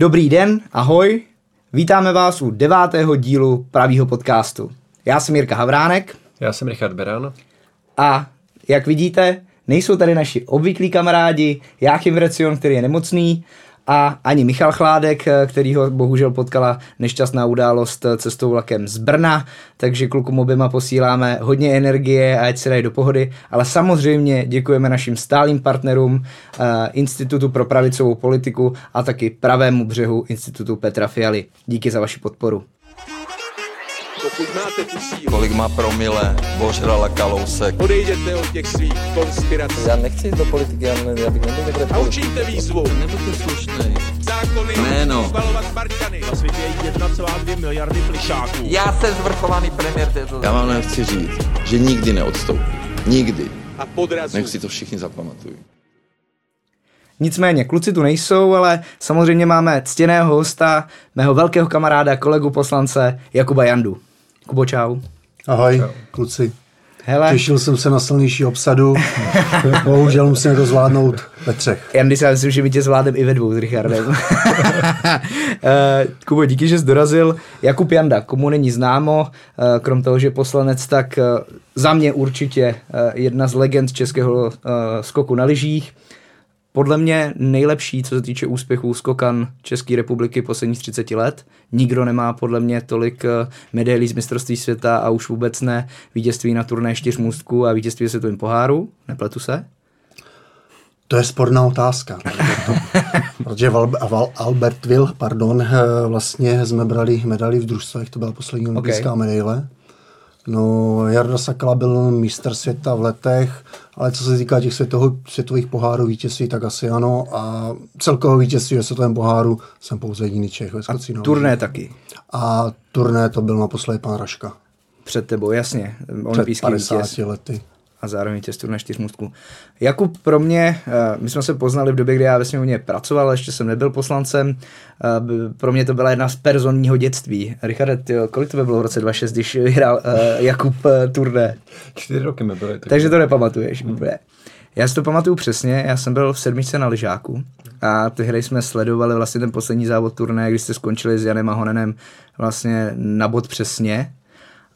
Dobrý den, ahoj. Vítáme vás u devátého dílu pravýho podcastu. Já jsem Jirka Havránek. Já jsem Richard Beran. A jak vidíte, nejsou tady naši obvyklí kamarádi, Jáchym Vrecion, který je nemocný, a ani Michal Chládek, který ho bohužel potkala nešťastná událost cestou vlakem z Brna, takže klukům oběma posíláme hodně energie a ať se dají do pohody, ale samozřejmě děkujeme našim stálým partnerům eh, Institutu pro pravicovou politiku a taky pravému břehu Institutu Petra Fialy. Díky za vaši podporu. Pokud máte tu sílu, kolik má promile, božrala kalousek. odejděte od těch svých konspirací Já nechci jít do politiky, já, ne, já bych nebyl dobrý a učíte výzvu. Nebuďte slušnej. Zákony Jméno. zbalovat Spartany. Na světě je 1,2 miliardy plišáků. Já jsem zvrchovaný premiér této Já vám jen chci říct, že nikdy neodstoupím. Nikdy. A podrazu. Nech si to všichni zapamatují. Nicméně, kluci tu nejsou, ale samozřejmě máme ctěného hosta, mého velkého kamaráda, kolegu poslance Jakuba Jandu. Kubo, čau. Ahoj, Čau. kluci. Hele, Těšil jsem se na silnější obsadu, bohužel musíme to zvládnout ve třech. Jandy si já myslím, že my tě zvládnem i ve dvou s Richardem. Eh, Kubo, díky, že jsi dorazil. Jakub Janda, komu není známo, eh, krom toho, že je poslanec, tak eh, za mě určitě eh, jedna z legend českého skoku na lyžích. Podle mě nejlepší, co se týče úspěchů skokan České republiky posledních 30 let. Nikdo nemá podle mě tolik eh, medailí z mistrovství světa a už vůbec ne vítězství na turné čtyřmůstku a vítězství v světovém poháru. Nepletu se? To je sporná otázka. To, protože Val, Val, Albert Will, pardon, eh, vlastně jsme brali medaili v družstvech, to byla poslední olympijská Okay. medaile. No, Jarda Sakala byl mistr světa v letech, ale co se týká těch světoho, světových pohárů vítězství, tak asi ano. A celkového vítězství ve světovém poháru jsem pouze jediný Čech skocí na Turné taky. A turné to byl naposledy pan Raška. Před tebou, jasně. Před Olympijský 50 vítěz. lety. A zároveň vítěz turné čtyřmůstku. Jakub pro mě, eh, my jsme se poznali v době, kdy já ve sněmovně pracoval, ale ještě jsem nebyl poslancem. Eh, Pro mě to byla jedna z personního dětství. Richard, ty, kolik to by bylo v roce 2006, když vyhrál eh, Jakub turné? Čtyři roky mi byly. Tak Takže to nepamatuješ. Hmm. Já si to pamatuju přesně, já jsem byl v sedmičce na lyžáku a tehdy jsme sledovali vlastně ten poslední závod turné, když jste skončili s Janem a Honenem vlastně na bod přesně.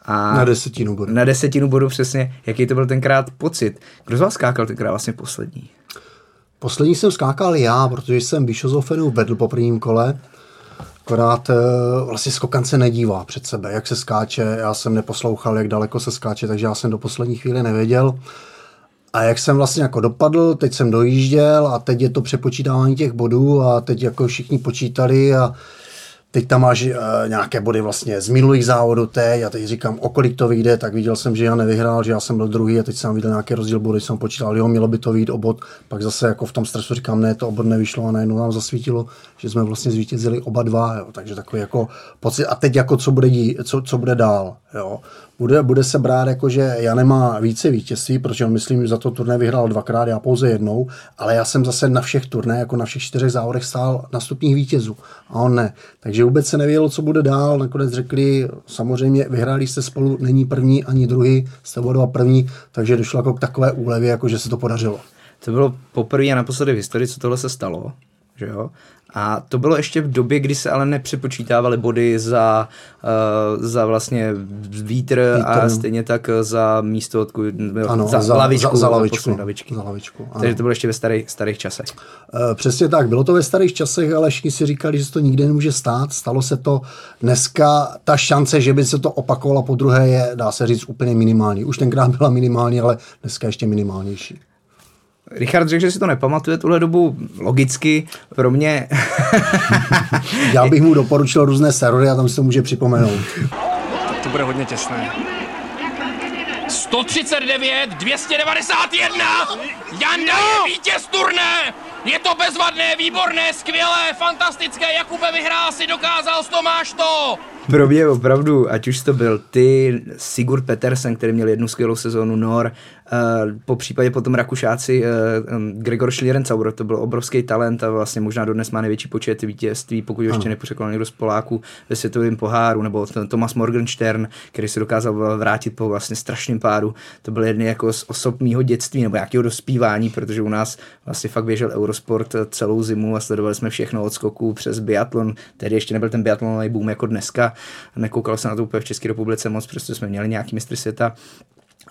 A Na desetinu bodu. Na desetinu bodu přesně. Jaký to byl tenkrát pocit? Kdo z vás skákal tenkrát vlastně poslední? Poslední jsem skákal já, protože jsem Bischofenu vedl po prvním kole. Akorát eh, vlastně skokan se nedívá před sebe, jak se skáče. Já jsem neposlouchal, jak daleko se skáče, takže já jsem do poslední chvíli nevěděl. A jak jsem vlastně jako dopadl, teď jsem dojížděl a teď je to přepočítávání těch bodů a teď jako všichni počítali a teď tam máš uh, nějaké body vlastně z minulých závodů teď a teď říkám, o kolik to vyjde, tak viděl jsem, že já nevyhrál, že já jsem byl druhý a teď jsem viděl nějaký rozdíl body, jsem počítal, jo, mělo by to vyjít o bod, pak zase jako v tom stresu říkám, ne, to o bod nevyšlo a najednou nám zasvítilo, že jsme vlastně zvítězili oba dva, jo, takže takový jako pocit, a teď jako co bude, dí, co, co bude dál, jo. Bude, bude se brát jako, že já nemá více vítězství, protože on myslím, že za to turné vyhrál dvakrát, já pouze jednou, ale já jsem zase na všech turné, jako na všech čtyřech závodech stál na stupních vítězů a on ne. Takže vůbec se nevědělo, co bude dál. Nakonec řekli, samozřejmě vyhráli jste spolu, není první ani druhý, jste oba první, takže došlo jako k takové úlevě, jako že se to podařilo. To bylo poprvé a naposledy v historii, co tohle se stalo. Že jo? A to bylo ještě v době, kdy se ale nepřepočítávaly body za, uh, za vlastně vítr, a Vítr. stejně tak za místo, odkud, Ano, za, za- lavičku, za- za lavičku. lavičky. Za lavičku, ano. Takže to bylo ještě ve starých, starých časech. Eh, Přesně tak, bylo to ve starých časech, ale všichni si říkali, že se to nikdy nemůže stát. Stalo se to dneska, ta šance, že by se to opakovalo po druhé je, dá se říct, úplně minimální. Už tenkrát byla minimální, ale dneska ještě minimálnější. Richard řekl, že si to nepamatuje tuhle dobu logicky. Pro mě Já bych mu doporučil různé servery a tam si to může připomenout. To bude hodně těsné. 139, 291! Janda je vítěz turné! Je to bezvadné, výborné, skvělé, fantastické, Jakube vyhrál si, dokázal to, máš to! Pro mě opravdu, ať už to byl ty, Sigurd Petersen, který měl jednu skvělou sezónu, Nor, po případě potom Rakušáci uh, um, Gregor Schlierencauer, to byl obrovský talent a vlastně možná dodnes má největší počet vítězství, pokud ještě nepřekonal někdo z Poláků ve světovém poháru, nebo Thomas Morgenstern, který se dokázal vrátit po vlastně strašném pádu. To byl jedný jako z osob mýho dětství nebo nějakého dospívání, protože u nás vlastně fakt běžel Eurosport celou zimu a sledovali jsme všechno od skoků přes biatlon. Tedy ještě nebyl ten biatlonový boom jako dneska. Nekoukal jsem na to úplně v České republice moc, protože jsme měli nějaký mistry světa.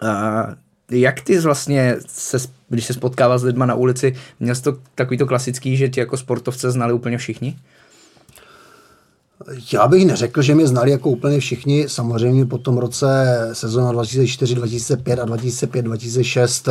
A jak ty vlastně, se, když se spotkával s lidma na ulici, měl jsi to takový to klasický, že tě jako sportovce znali úplně všichni? Já bych neřekl, že mě znali jako úplně všichni. Samozřejmě po tom roce sezóna 2004, 2005 a 2005, 2006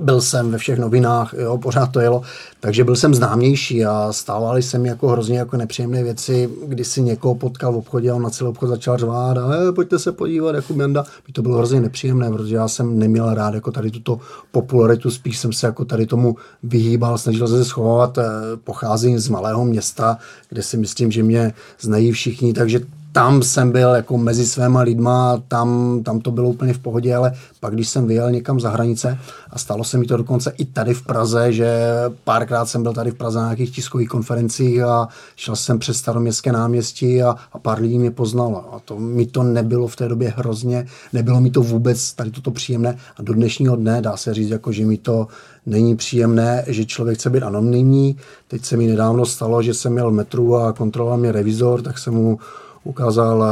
byl jsem ve všech novinách, jo, pořád to jelo, takže byl jsem známější a stávaly se mi jako hrozně jako nepříjemné věci, kdy si někoho potkal v obchodě a on na celý obchod začal řvát a e, pojďte se podívat, jako Janda. By to bylo hrozně nepříjemné, protože já jsem neměl rád jako tady tuto popularitu, spíš jsem se jako tady tomu vyhýbal, snažil se schovat, eh, pocházím z malého města, kde si myslím, že mě znají všichni, takže tam jsem byl jako mezi svýma lidma, tam, tam to bylo úplně v pohodě, ale pak když jsem vyjel někam za hranice a stalo se mi to dokonce i tady v Praze, že párkrát jsem byl tady v Praze na nějakých tiskových konferencích a šel jsem přes staroměstské náměstí a, a pár lidí mě poznalo. A to mi to nebylo v té době hrozně, nebylo mi to vůbec tady toto příjemné a do dnešního dne dá se říct, jako, že mi to není příjemné, že člověk chce být anonymní. Teď se mi nedávno stalo, že jsem měl metru a kontroloval mě revizor, tak jsem mu ukázal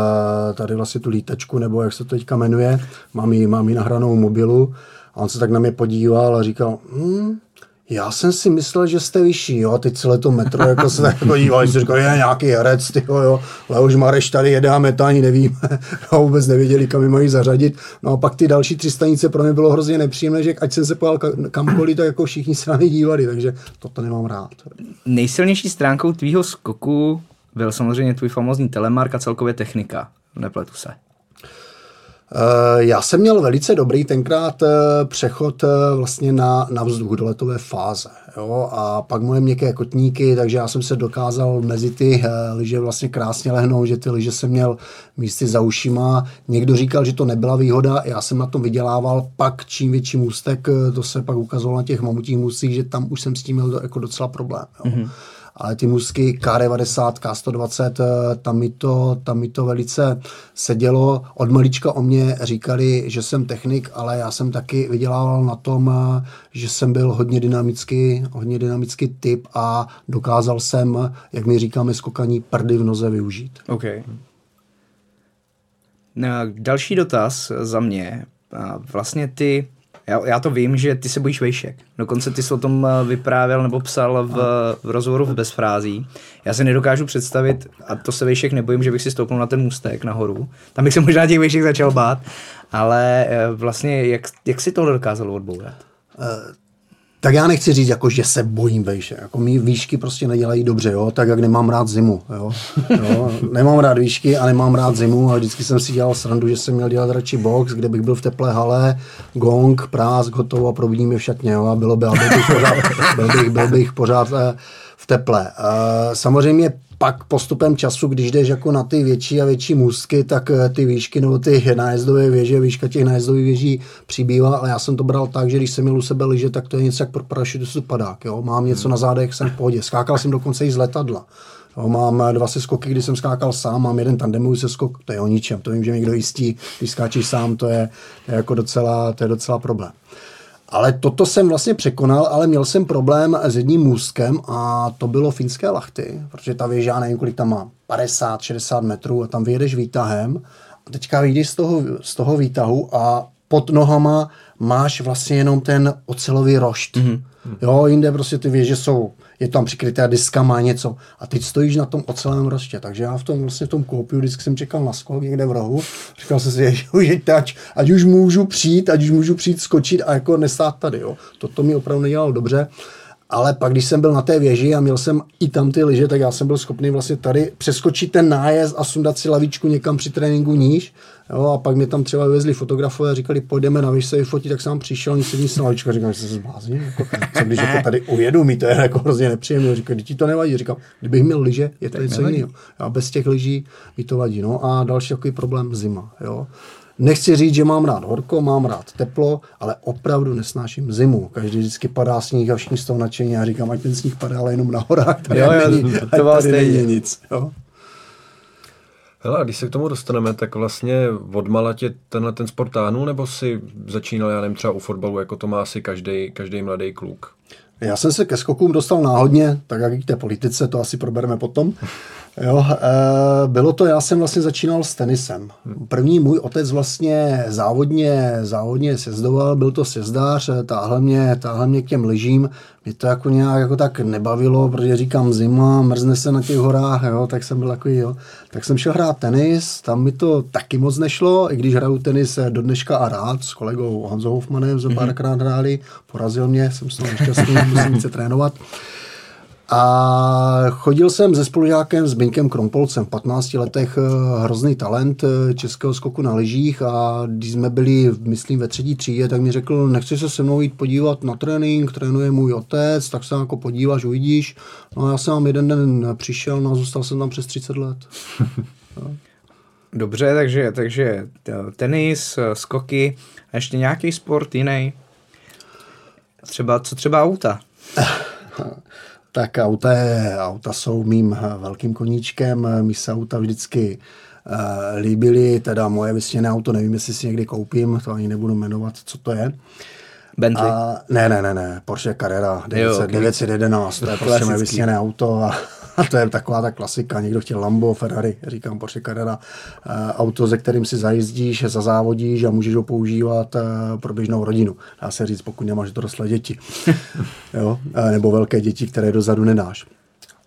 tady vlastně tu lítačku, nebo jak se to teďka jmenuje, mám ji, mám ji nahranou mobilu a on se tak na mě podíval a říkal, hm, já jsem si myslel, že jste vyšší, jo, teď celé to metro, jako se tak podíval, že říkal, je nějaký herec, ty jo, Leoš Mareš tady jede a to ani nevíme, no, vůbec nevěděli, kam je mají zařadit. No a pak ty další tři stanice pro mě bylo hrozně nepříjemné, že ať jsem se pojal kamkoliv, tak jako všichni se na mě dívali, takže toto nemám rád. Nejsilnější stránkou tvýho skoku byl samozřejmě tvůj famózní telemark a celkově technika. Nepletu se. Eh, já jsem měl velice dobrý tenkrát eh, přechod eh, vlastně na, na vzduch do letové fáze. Jo? A pak moje měkké kotníky, takže já jsem se dokázal mezi ty lyže vlastně krásně lehnout, že ty lyže jsem měl místy za ušima. Někdo říkal, že to nebyla výhoda, já jsem na tom vydělával, pak čím větší můstek, to se pak ukazovalo na těch mamutích můstích, že tam už jsem s tím měl jako docela problém. Jo? Mm-hmm ale ty musky K90, K120, tam mi to, tam mi to velice sedělo. Od malička o mě říkali, že jsem technik, ale já jsem taky vydělával na tom, že jsem byl hodně dynamický, hodně dynamický typ a dokázal jsem, jak my říkáme, skokaní prdy v noze využít. OK. Další dotaz za mě. Vlastně ty já, já to vím, že ty se bojíš vejšek. Dokonce ty jsi o tom eh, vyprávěl nebo psal v, v rozhovoru v Bezfrází. Já si nedokážu představit, a to se vejšek nebojím, že bych si stoupnul na ten můstek nahoru. Tam bych se možná těch vejšek začal bát. Ale eh, vlastně, jak, jak si tohle dokázalo odbourat? Tak já nechci říct, jako, že se bojím vejše. Jako mý výšky prostě nedělají dobře, jo? tak jak nemám rád zimu. Jo? Jo? Nemám rád výšky a nemám rád zimu a vždycky jsem si dělal srandu, že jsem měl dělat radši box, kde bych byl v teplé hale, gong, prásk, hotovo a probudím je v šatně. Jo? A bylo by, byl bych pořád, byl bych, byl bych pořád eh, v teple. Uh, samozřejmě pak postupem času, když jdeš jako na ty větší a větší můstky, tak eh, ty výšky nebo ty nájezdové věže, výška těch nájezdových věží přibývá, ale já jsem to bral tak, že když jsem měl u sebe liže, tak to je něco jak pro parašutistu padák. Jo? Mám něco na zádech, jsem v pohodě. Skákal jsem dokonce i z letadla. Jo, mám eh, dva seskoky, kdy jsem skákal sám, mám jeden tandemový seskok, to je o ničem, to vím, že někdo jistí, když skáčíš sám, to je, to je jako docela, to je docela problém. Ale toto jsem vlastně překonal, ale měl jsem problém s jedním můstkem a to bylo finské lachty, protože ta věž, já nevím, kolik tam má, 50, 60 metrů a tam vyjedeš výtahem a teďka vyjdeš z toho, z toho výtahu a pod nohama máš vlastně jenom ten ocelový rošt. Mm-hmm. Jo, jinde prostě ty věže jsou je tam přikryté diskama něco. A teď stojíš na tom ocelém rostě. Takže já v tom vlastně v tom koupiu vždycky jsem čekal na skok někde v rohu. Říkal jsem si, že ať, ať už můžu přijít, ať už můžu přijít skočit a jako nestát tady. Jo. Toto mi opravdu nedělalo dobře. Ale pak, když jsem byl na té věži a měl jsem i tam ty lyže, tak já jsem byl schopný vlastně tady přeskočit ten nájezd a sundat si lavičku někam při tréninku níž. Jo, a pak mě tam třeba vyvezli fotografové a říkali, půjdeme na se vyfotit, tak jsem přišel, nic sedí si lavička, říkám, že se zblázní, jako, co když jako tady ujedu, mi to je jako hrozně nepříjemné. Říkal, ti to nevadí, říkám, kdybych měl lyže, je to něco jiného. A bez těch lyží mi to vadí. No a další takový problém zima. Jo. Nechci říct, že mám rád horko, mám rád teplo, ale opravdu nesnáším zimu. Každý vždycky padá sníh a všichni z toho nadšení. Já říkám, ať ten sníh padá, ale jenom na horách. Tady Jo, jo, není, to vás tady není nic. Jo. Hele, a když se k tomu dostaneme, tak vlastně odmala tě tenhle ten sport táhnul, nebo si začínal, já nevím, třeba u fotbalu, jako to má asi každý, každý mladý kluk? Já jsem se ke skokům dostal náhodně, tak jak i k té politice, to asi probereme potom. Jo, e, bylo to, já jsem vlastně začínal s tenisem. První můj otec vlastně závodně, závodně sjezdoval, byl to sjezdář, táhle mě, táhle mě k těm lyžím. Mě to jako nějak jako tak nebavilo, protože říkám zima, mrzne se na těch horách, jo, tak jsem byl takový, jo. Tak jsem šel hrát tenis, tam mi to taky moc nešlo, i když hraju tenis do dneška a rád s kolegou Honzou Hofmanem, jsme párkrát hráli, porazil mě, jsem z toho nešťastný, musím více trénovat. A chodil jsem se spolužákem s Binkem Krompolcem v 15 letech eh, hrozný talent eh, českého skoku na lyžích a když jsme byli, myslím, ve třetí třídě, tak mi řekl, nechci se se mnou jít podívat na trénink, trénuje můj otec, tak se jako podíváš, uvidíš. No a já jsem tam jeden den přišel, no a zůstal jsem tam přes 30 let. Dobře, takže, takže tenis, eh, skoky a ještě nějaký sport jiný. Třeba, co třeba auta? Tak auta, je- auta jsou mým velkým koníčkem, mi se auta vždycky uh, líbily, teda moje vysněné auto, nevím, jestli si někdy koupím, to ani nebudu jmenovat, co to je. Bentley. A, ne, ne, ne, ne, Porsche Carrera 900, ok. 911, to je prostě moje vysněné auto a, a to je taková ta klasika, někdo chtěl Lambo, Ferrari, říkám Porsche Carrera, uh, auto, se kterým si zajízdíš, zazávodíš a můžeš ho používat uh, pro běžnou rodinu. Dá se říct, pokud nemáš dorostlé děti. jo? eh, Nebo velké děti, které dozadu nedáš.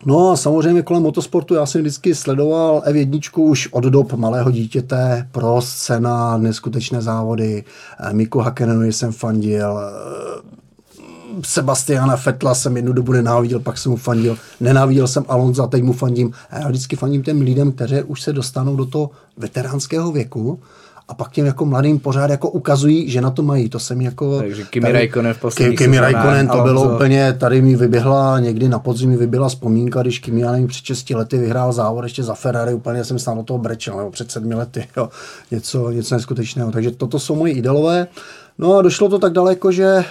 No a samozřejmě kolem motosportu já jsem vždycky sledoval F1 už od dob malého dítěte, pro scéna, neskutečné závody, eh, Miku Hakenenovi jsem fandil, eh, Sebastiana Fetla jsem jednu dobu nenáviděl, pak jsem mu fandil, nenáviděl jsem Alonza, teď mu fandím. A já vždycky fandím těm lidem, kteří už se dostanou do toho veteránského věku a pak těm jako mladým pořád jako ukazují, že na to mají. To jsem jako... Takže Kimi Räikkönen v posledních Kimi Raikkonen, to bylo Alonso. úplně, tady mi vyběhla, někdy na podzim mi vyběhla vzpomínka, když Kimi, já nevím, před 6 lety vyhrál závod ještě za Ferrari, úplně jsem snad do toho brečel, nebo před sedmi lety, jo. Něco, něco neskutečného. Takže toto jsou moji idolové. No a došlo to tak daleko, že e,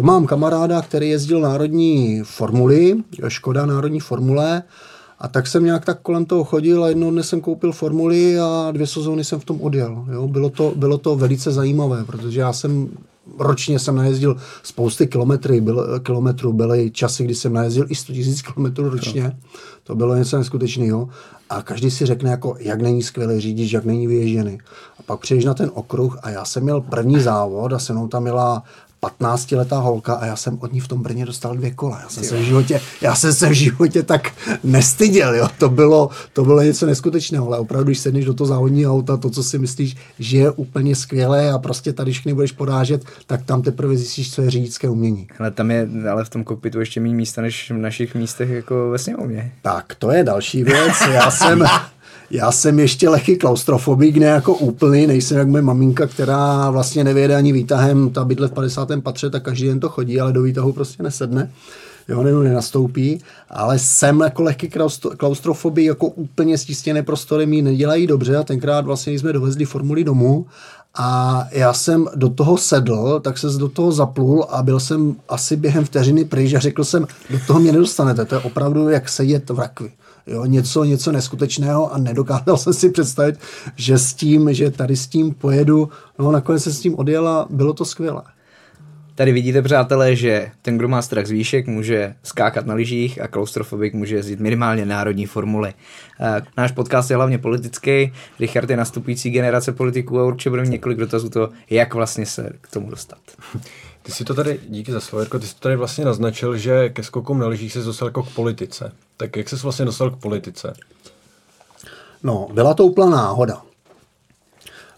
mám kamaráda, který jezdil národní formuli, Škoda národní formule, a tak jsem nějak tak kolem toho chodil a jednoho dne jsem koupil formuli a dvě sezóny jsem v tom odjel. Jo? Bylo, to, bylo to velice zajímavé, protože já jsem ročně jsem najezdil spousty kilometry, byl, kilometrů, byly časy, kdy jsem najezdil i 100 000 kilometrů ročně. To bylo něco neskutečného. A každý si řekne, jako, jak není skvělý řidič, jak není vyježděný. A pak přijdeš na ten okruh a já jsem měl první závod a se mnou tam měla 15-letá holka a já jsem od ní v tom Brně dostal dvě kola. Já jsem, se v životě, já jsem se v životě tak nestyděl, jo. To bylo, to bylo něco neskutečného, ale opravdu, když sedneš do toho závodního auta, to, co si myslíš, že je úplně skvělé a prostě tady, když nebudeš porážet, tak tam teprve zjistíš, co je řidičské umění. Ale tam je ale v tom kokpitu ještě méně místa než v našich místech jako ve sněmovně. Tak, to je další věc. Já jsem, já jsem ještě lehký klaustrofobik, ne jako úplný, nejsem jak moje maminka, která vlastně nevěde ani výtahem, ta bydle v 50. patře, tak každý den to chodí, ale do výtahu prostě nesedne. Jo, nebo nenastoupí, ale jsem jako lehký klaustro- klaustrofobii, jako úplně stístěné prostory mi nedělají dobře a tenkrát vlastně jsme dovezli formuli domů a já jsem do toho sedl, tak se do toho zaplul a byl jsem asi během vteřiny pryč a řekl jsem, do toho mě nedostanete, to je opravdu jak sedět v rakvi. Jo, něco, něco neskutečného a nedokázal jsem si představit, že s tím, že tady s tím pojedu, no nakonec jsem s tím odjel a bylo to skvělé. Tady vidíte, přátelé, že ten, kdo má strach z výšek, může skákat na lyžích a klaustrofobik může jezdit minimálně národní formuly. Eh, Náš podcast je hlavně politický, Richard je nastupující generace politiků a určitě bude mít několik dotazů to, jak vlastně se k tomu dostat. Ty si to tady, díky za slovo, ty jsi to tady vlastně naznačil, že ke skokům na lyžích se dostal jako k politice. Tak jak jsi vlastně dostal k politice? No, byla to úplná náhoda.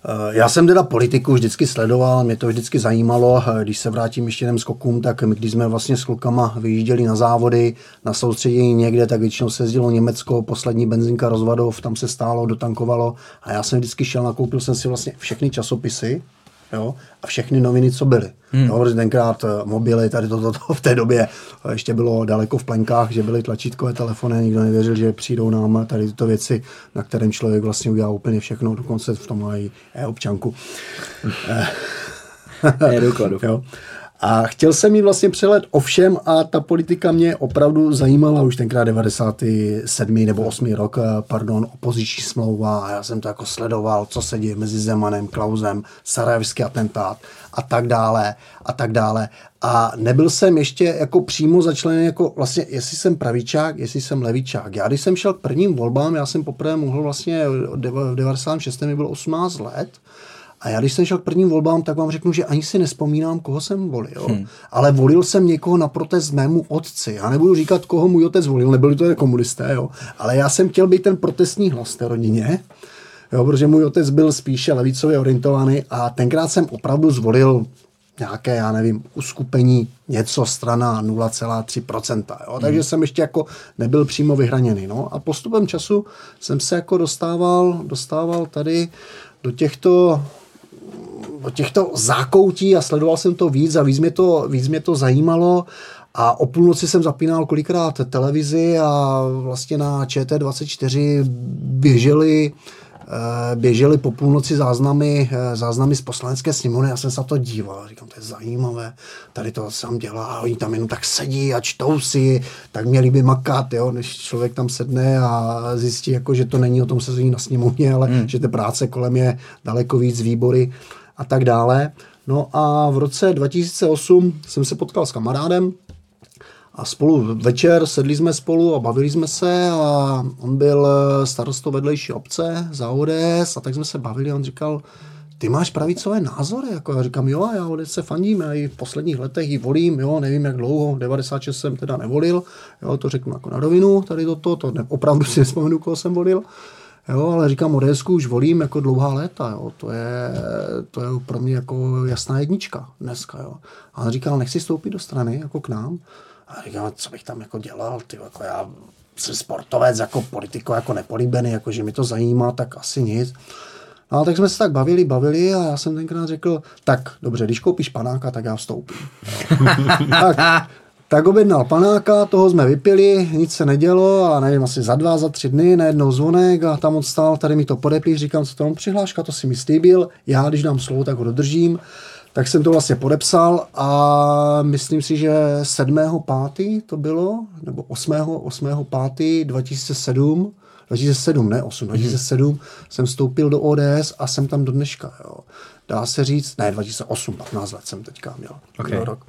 Eh, Já jsem teda politiku vždycky sledoval, mě to vždycky zajímalo. Eh, Když se vrátím ještě těm skokům, tak my, když jsme vlastně s klukama vyjížděli na závody, na soustředění někde, tak většinou se jezdilo Německo, poslední benzinka Rozvadov, tam se stálo, dotankovalo a já jsem vždycky šel, nakoupil jsem si vlastně všechny časopisy, Jo? A všechny noviny, co byly. Hmm. Jo, protože tenkrát eh, mobily, tady toto to, to, v té době eh, ještě bylo daleko v plenkách, že byly tlačítkové telefony, nikdo nevěřil, že přijdou nám tady tyto věci, na kterém člověk vlastně udělá úplně všechno, dokonce v tom mají e-občanku. E-dokladu. jo. A chtěl jsem mít vlastně přehled o všem a ta politika mě opravdu zajímala už tenkrát 97. nebo 8. rok, eh, pardon, opoziční smlouva a já jsem to jako sledoval, co se děje mezi Zemanem, Klausem, Sarajevský atentát a tak dále a tak dále. A nebyl jsem ještě jako přímo začleněn jako vlastně, jestli jsem pravičák, jestli jsem levičák. Já když jsem šel k prvním volbám, já jsem poprvé mohl vlastně v 96. mi bylo 18 let, a já, když jsem šel k prvním volbám, tak vám řeknu, že ani si nespomínám, koho jsem volil. Hmm. Ale volil jsem někoho na protest mému otci. Já nebudu říkat, koho můj otec volil, nebyli to komunisté, jo. Ale já jsem chtěl být ten protestní hlas té rodině, jo, protože můj otec byl spíše levicově orientovaný a tenkrát jsem opravdu zvolil nějaké, já nevím, uskupení něco strana 0,3%. Jo? Takže hmm. jsem ještě jako nebyl přímo vyhraněný. No? A postupem času jsem se jako dostával, dostával tady do těchto těchto zákoutí a sledoval jsem to víc a víc mě to, víc mě to zajímalo. A o půlnoci jsem zapínal kolikrát televizi a vlastně na ČT24 běžely eh, běžely po půlnoci záznamy, eh, záznamy z poslanecké sněmovny, já jsem se na to díval, říkám, to je zajímavé, tady to sám dělá, a oni tam jenom tak sedí a čtou si, tak měli by makat, jo, než člověk tam sedne a zjistí, jako, že to není o tom sezení na sněmovně, ale hmm. že ty práce kolem je daleko víc výbory a tak dále. No a v roce 2008 jsem se potkal s kamarádem a spolu večer sedli jsme spolu a bavili jsme se a on byl starostou vedlejší obce za ODS a tak jsme se bavili a on říkal, ty máš pravicové názory, jako já říkám, jo, já ODS se fandím, já i v posledních letech ji volím, jo, nevím jak dlouho, 96 jsem teda nevolil, jo, to řeknu jako na rovinu, tady toto, to ne, opravdu si nespomenu, koho jsem volil, Jo, ale říkám, Odesku už volím jako dlouhá léta, jo. To, je, to je pro mě jako jasná jednička dneska, jo. A on říkal, nechci stoupit do strany, jako k nám. A říkám, co bych tam jako dělal, ty, jako já jsem sportovec, jako politiko, jako nepolíbený, jako že mi to zajímá, tak asi nic. No a tak jsme se tak bavili, bavili a já jsem tenkrát řekl, tak dobře, když koupíš panáka, tak já vstoupím. tak, tak objednal panáka, toho jsme vypili, nic se nedělo a nevím, asi za dva, za tři dny, najednou zvonek a tam odstál, tady mi to podepíš, říkám, co to mám přihláška, to si mi slíbil, já když dám slovo, tak ho dodržím. Tak jsem to vlastně podepsal a myslím si, že 7.5. to bylo, nebo 8. 8. 5. 2007, 2007, ne 8, 2007 mm-hmm. jsem vstoupil do ODS a jsem tam do dneška, jo. Dá se říct, ne, 2008, 15 let jsem teďka měl. Okay. Rok.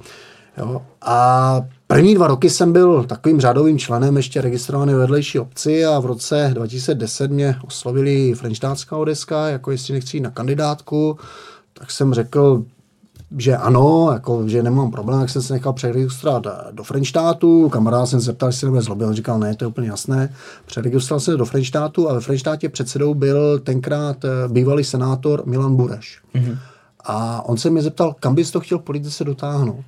Jo. A první dva roky jsem byl takovým řádovým členem ještě registrovaný ve vedlejší obci a v roce 2010 mě oslovili Frenštátská odeska, jako jestli nechci jít na kandidátku, tak jsem řekl, že ano, jako, že nemám problém, jak jsem se nechal přeregistrovat do Frenštátu. Kamarád jsem se zeptal, jestli nebude zlobil, on říkal, ne, to je úplně jasné. Přeregistroval jsem se do Frenštátu a ve Frenštátě předsedou byl tenkrát eh, bývalý senátor Milan Bureš. Mm-hmm. A on se mě zeptal, kam bys to chtěl politice dotáhnout.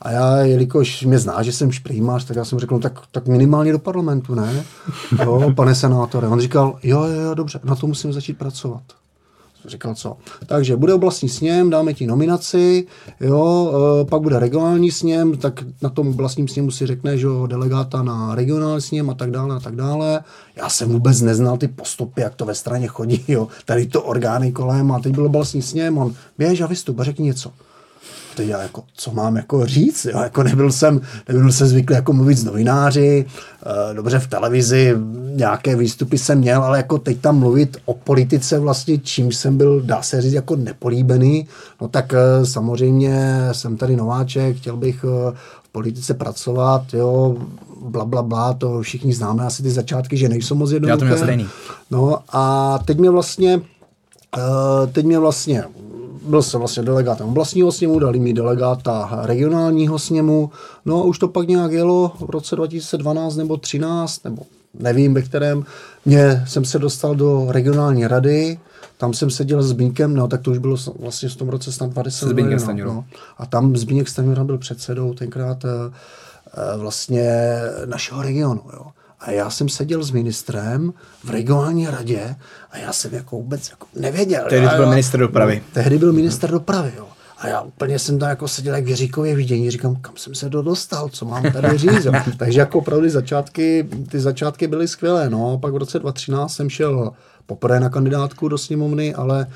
A já, jelikož mě zná, že jsem šprýmář, tak já jsem řekl, no, tak, tak minimálně do parlamentu, ne? Jo, pane senátore. On říkal, jo, jo, jo, dobře, na to musím začít pracovat. Říkal co? Takže bude oblastní sněm, dáme ti nominaci, jo, e, pak bude regionální sněm, tak na tom oblastním sněmu si řekne, že jo, delegáta na regionální sněm a tak dále a tak dále. Já jsem vůbec neznal ty postupy, jak to ve straně chodí, jo, tady to orgány kolem a teď byl oblastní sněm, on běž a vystup a řekni něco teď já jako, co mám jako říct, jo? jako nebyl jsem, nebyl jsem zvyklý jako mluvit s novináři, e, dobře v televizi nějaké výstupy jsem měl, ale jako teď tam mluvit o politice vlastně, čím jsem byl, dá se říct, jako nepolíbený, no tak e, samozřejmě jsem tady nováček, chtěl bych e, v politice pracovat, jo, bla, bla, bla, to všichni známe asi ty začátky, že nejsou moc jednoduché. Já to měl stejný. No a teď mě vlastně teď mě vlastně byl jsem vlastně delegátem oblastního sněmu, dali mi delegáta regionálního sněmu, no a už to pak nějak jelo v roce 2012 nebo 13, nebo nevím ve kterém, mě jsem se dostal do regionální rady, tam jsem seděl s Zbínkem, no tak to už bylo vlastně v tom roce snad 20. Zbínkem no, A tam Zbíněk Stanjura byl předsedou tenkrát eh, eh, vlastně našeho regionu. Jo. A já jsem seděl s ministrem v regionální radě a já jsem jako vůbec jako nevěděl. Tehdy Já- byl já- ministr dopravy. No, tehdy byl minister dopravy, jo. A já úplně jsem tam jako seděl jak v Jiříkově vidění, říkám, kam jsem se dostal, co mám tady říct. Jo. Takže jako opravdu začátky, ty začátky byly skvělé. No. A pak v roce 2013 jsem šel poprvé na kandidátku do sněmovny, ale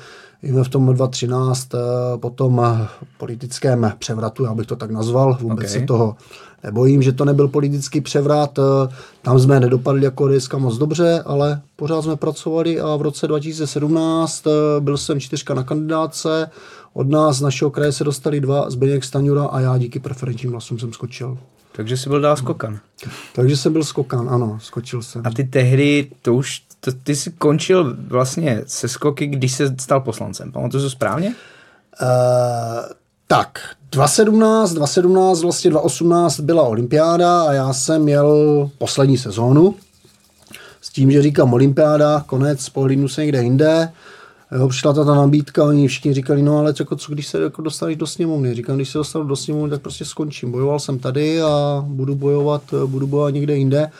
víme v tom 2013 eh, po tom eh, politickém převratu, já bych to tak nazval, vůbec Ok. okay. se toho nebojím, že to nebyl politický převrat. eh, Tam jsme nedopadli jako DSK moc dobře, ale pořád jsme pracovali a v roce 2017 eh, byl jsem čtyřka na kandidátce. Od nás, z našeho kraje se dostali dva, Zbigněk Staňura a já díky preferenčním hlasům jsem skočil. Takže jsi byl dál skokan. Takže jsem byl skokan, ano, skočil jsem. A ty tehdy, to už, to, ty jsi končil vlastně se skoky, když se stal poslancem. Pamatuju to správně? Uh, tak, 2017, 2017, vlastně 2018 byla olympiáda a já jsem měl poslední sezónu s tím, že říkám olympiáda, konec, pohlídnu se někde jinde. Jo, přišla ta, ta nabídka, oni všichni říkali, no ale jako, co když se jako dostaneš do sněmovny? Říkám, když se dostanu do sněmovny, tak prostě skončím. Bojoval jsem tady a budu bojovat, budu bojovat někde jinde.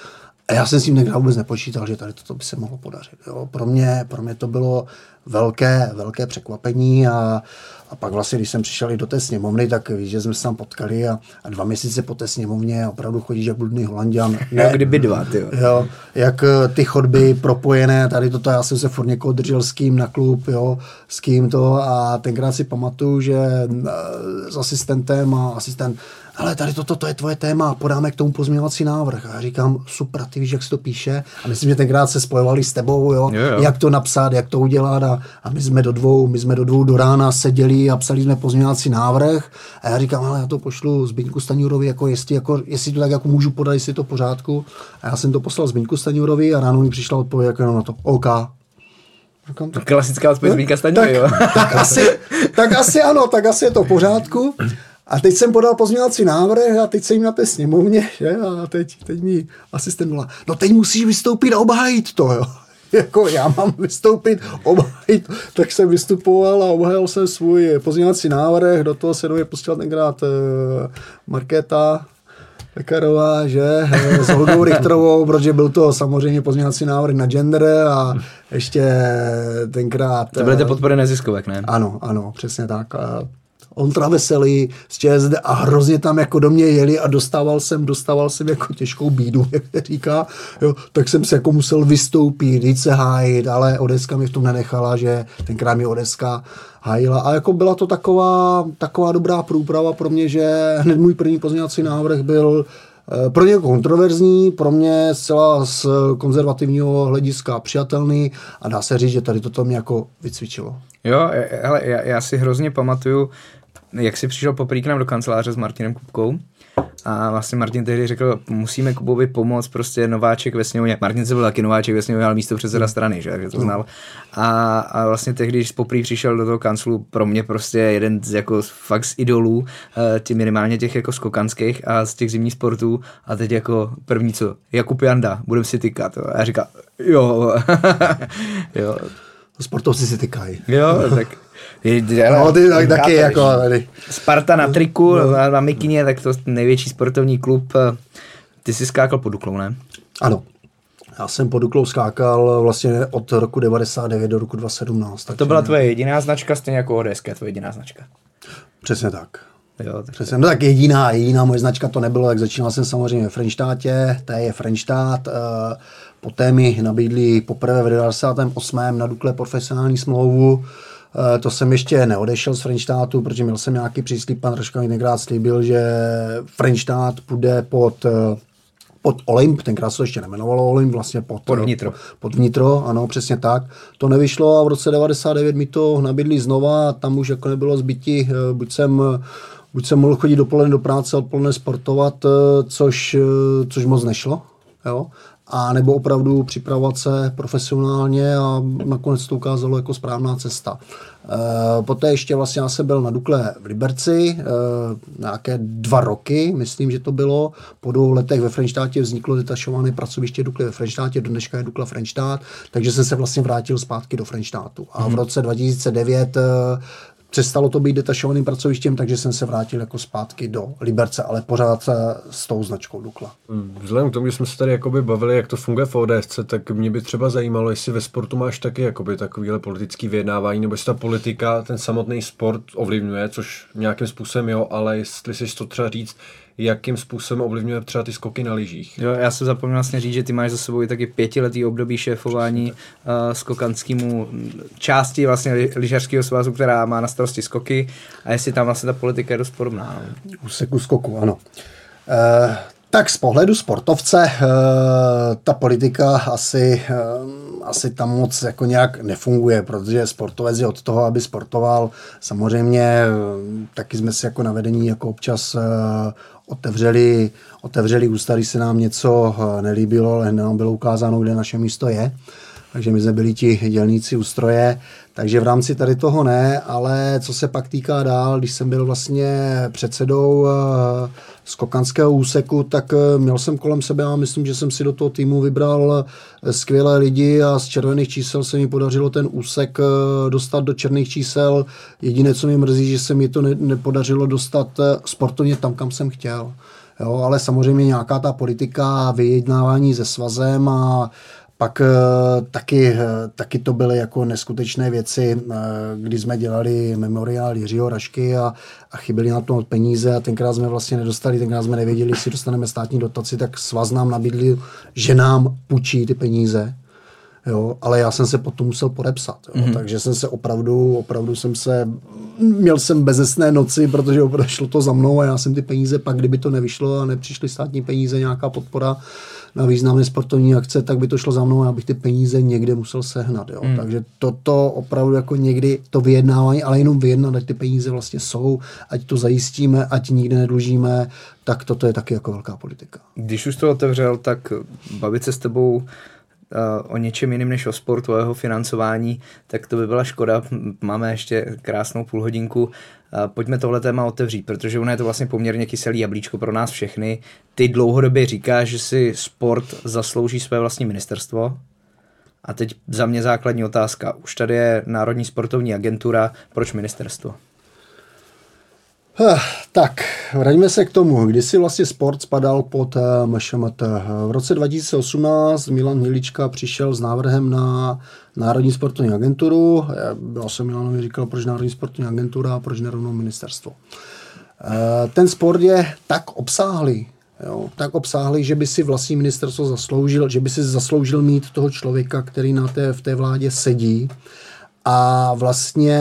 A já jsem s tím tenkrát vůbec nepočítal, že tady toto by se mohlo podařit. Jo. Pro, mě, pro mě to bylo velké, velké překvapení a, a pak vlastně, když jsem přišel i do té sněmovny, tak víš, že jsme se tam potkali a, a dva měsíce po té sněmovně opravdu chodíš jak bludný holanděn. Ne, kdyby dva, ty jo. Jo, jak eh, ty chodby propojené, tady toto, já jsem se furt někoho držel s kým na klub, jo, s kým to a tenkrát si pamatuju, že eh, s asistentem a asistent, ale tady toto, to je tvoje téma, podáme k tomu pozměňovací návrh. A já říkám, super, ty víš, jak se to píše. A myslím, že tenkrát se spojovali s tebou, jo, Jo, jo. jak to napsat, jak to udělat a, a my jsme do dvou, my jsme do dvou do rána seděli a psali jsme pozměňovací návrh a já říkám, ale já to pošlu Zbyňku Staňurovi, jako jestli, jako, jestli to tak jako můžu podat, jestli je to v pořádku. A já jsem to poslal Zbyňku Staňurovi a ráno mi přišla odpověď jako jenom na to, OK. Říkám, tak, Klasická odpověď tak, Staňury, jo. tak, asi, tak asi ano, tak asi je to v pořádku. A teď jsem podal pozměňovací návrh a teď jsem jim na té sněmovně, že? A teď, teď mi asistent volá, no teď musíš vystoupit a obhájit to, jo. Jako já mám vystoupit, obhájit, tak jsem vystupoval a obhájil jsem svůj pozměňovací návrh, do toho se do mě pustila tenkrát uh, Markéta, Pekarová, že, eh, s Holgou Richterovou, protože byl to samozřejmě pozměňovací návrh na gender a ještě tenkrát... To byly ty eh, podpory neziskovek, ne? ano, ano, přesně tak. Ondra Veselý z ČSD a hrozně tam jako do mě jeli a dostával jsem, dostával jsem jako těžkou bídu, jak se říká, jo, tak jsem se jako musel vystoupit, jít se hájit, ale Odeska mi v tom nenechala, že tenkrát mi Odeska hájila a jako byla to taková, taková dobrá průprava pro mě, že hned můj první pozměňovací návrh byl eh, pro ně kontroverzní, pro mě zcela z konzervativního hlediska přijatelný a dá se říct, že tady toto mě jako vycvičilo. Jo, ale já, já si hrozně pamatuju, jak jsi přišel poprvé k nám do kanceláře s Martinem Kupkou a vlastně Martin tehdy řekl, musíme Kubovi pomoct, prostě nováček ve sněmovně. Martin se byl taky nováček ve sněmovně, ale místo předseda strany, že, že to znal. A, a vlastně tehdy, když poprvé přišel do toho kanclu, pro mě prostě jeden z jako fakt z idolů, eh, ty minimálně těch jako skokanských a z těch zimních sportů a teď jako první co, Jakub Janda, budeme si tykat. jo. A já říkám, jo, jo, Sportovci si tykají. jo, tak je, ale- No, ty tak, taky jako tady. Sparta na triku, na, na Mikině, tak to největší sportovní klub. Ty jsi skákal pod Duklou, ne? Ano. Já jsem pod Duklou skákal vlastně od roku 99 do roku 2017. To byla tvoje jediná značka, stejně jako ODS, tvoje jediná značka. Přesně tak. Jo, tak Přesně, no tak jediná, jediná moje značka to nebylo, tak začínal jsem samozřejmě ve Frenštátě, to je Frenštát, eh, poté mi nabídli poprvé v 98. na Dukle profesionální smlouvu, to jsem ještě neodešel z Frenštátu, protože měl jsem nějaký příslip, pan Roška mi tenkrát slíbil, že Frenštát půjde pod eh, pod Olymp, tenkrát se to ještě nemenovalo Olymp, vlastně pod, Pod vnitro. Pod, vnitro, ano, přesně tak. To nevyšlo a v roce 99 mi to nabídli znova a tam už jako nebylo zbytí, eh, buď jsem buď jsem mohl chodit dopoledne do práce, odpoledne sportovat, eh, což, eh, což moc nešlo, jo, a nebo opravdu připravovat se profesionálně a nakonec to ukázalo jako správná cesta. E, poté ještě vlastně já jsem byl na Dukle v Liberci, e, nějaké dva roky, myslím, že to bylo. Po dvou letech ve Frenštátě vzniklo detašované pracoviště Dukly ve Frenštátě, do dneška je Dukla Frenštát, takže jsem se vlastně vrátil zpátky do Frenštátu. A v roce 2009 e, přestalo to být detašovaným pracovištěm, takže jsem se vrátil jako zpátky do Liberce, ale pořád eh, s tou značkou Dukla. Vzhledem k tomu, že jsme se tady jakoby bavili, jak to funguje v ODS, tak mě by třeba zajímalo, jestli ve sportu máš taky jakoby takovýhle politický vyjednávání, nebo jestli ta politika ten samotný sport ovlivňuje, což nějakým způsobem jo, ale jestli si to třeba říct, jakým způsobem ovlivňuje třeba ty skoky na lyžích. Jo, já se zapomněl vlastně říct, že ty máš za sebou i taky pětiletý období šéfování uh, skokanskému části vlastně lyžařského svazu, která má na starosti skoky a jestli tam vlastně ta politika je dost podobná. No. Úseku skoku, ano. E, tak z pohledu sportovce e, ta politika asi, asi tam moc jako nějak nefunguje, protože sportovec je od toho, aby sportoval. Samozřejmě taky jsme si jako na vedení jako občas otevřeli, otevřeli ústa, když se nám něco nelíbilo, ale nám bylo ukázáno, kde naše místo je. Takže my jsme byli ti dělníci ústroje, takže v rámci tady toho ne, ale co se pak týká dál, když jsem byl vlastně předsedou eh, skokanského úseku, tak eh, měl jsem kolem sebe a myslím, že jsem si do toho týmu vybral eh, skvělé lidi a z červených čísel se mi podařilo ten úsek dostat do černých čísel. Jediné, co mi mrzí, že se mi to nepodařilo dostat sportovně tam, kam jsem chtěl. Jo, ale samozřejmě nějaká ta politika, vyjednávání se svazem a pak eh, taky, eh, taky to byly jako neskutečné věci, eh, kdy jsme dělali memoriál Jiřího Rašky a, a chyběly na to peníze a tenkrát jsme vlastně nedostali, tenkrát jsme nevěděli, jestli dostaneme státní dotaci, tak svaz nám nabídli, že nám půjčí ty peníze. Jo, ale já jsem se potom musel podepsat, jo, mm-hmm. takže jsem se opravdu, opravdu jsem se, měl jsem bezesné noci, protože opravdu šlo to za mnou a já jsem ty peníze, pak kdyby to nevyšlo a nepřišly státní peníze, nějaká podpora, na významné sportovní akce, tak by to šlo za mnou a abych ty peníze někde musel sehnat. Jo. Hmm. Takže toto opravdu jako někdy to vyjednávání, ale jenom vyjednat, ať ty peníze vlastně jsou, ať to zajistíme, ať nikde nedlužíme, tak toto je taky jako velká politika. Když už to otevřel, tak bavit se s tebou o něčem jiným než o sportu, o jeho financování, tak to by byla škoda. Máme ještě krásnou půlhodinku. Pojďme tohle téma otevřít, protože ono je to vlastně poměrně kyselý jablíčko pro nás všechny. Ty dlouhodobě říkáš, že si sport zaslouží své vlastní ministerstvo. A teď za mě základní otázka. Už tady je Národní sportovní agentura, proč ministerstvo? Tak, vraťme se k tomu, kdy si vlastně sport spadal pod eh, MŠMT. V roce 2018 Milan Hilička přišel s návrhem na Národní sportovní agenturu. Já jsem Milanovi říkal, proč Národní sportovní agentura a proč nerovnou ministerstvo. Eh, ten sport je tak obsáhlý, jo, tak obsáhlý, že by si vlastní ministerstvo zasloužil, že by si zasloužil mít toho člověka, který na té, v té vládě sedí a vlastně,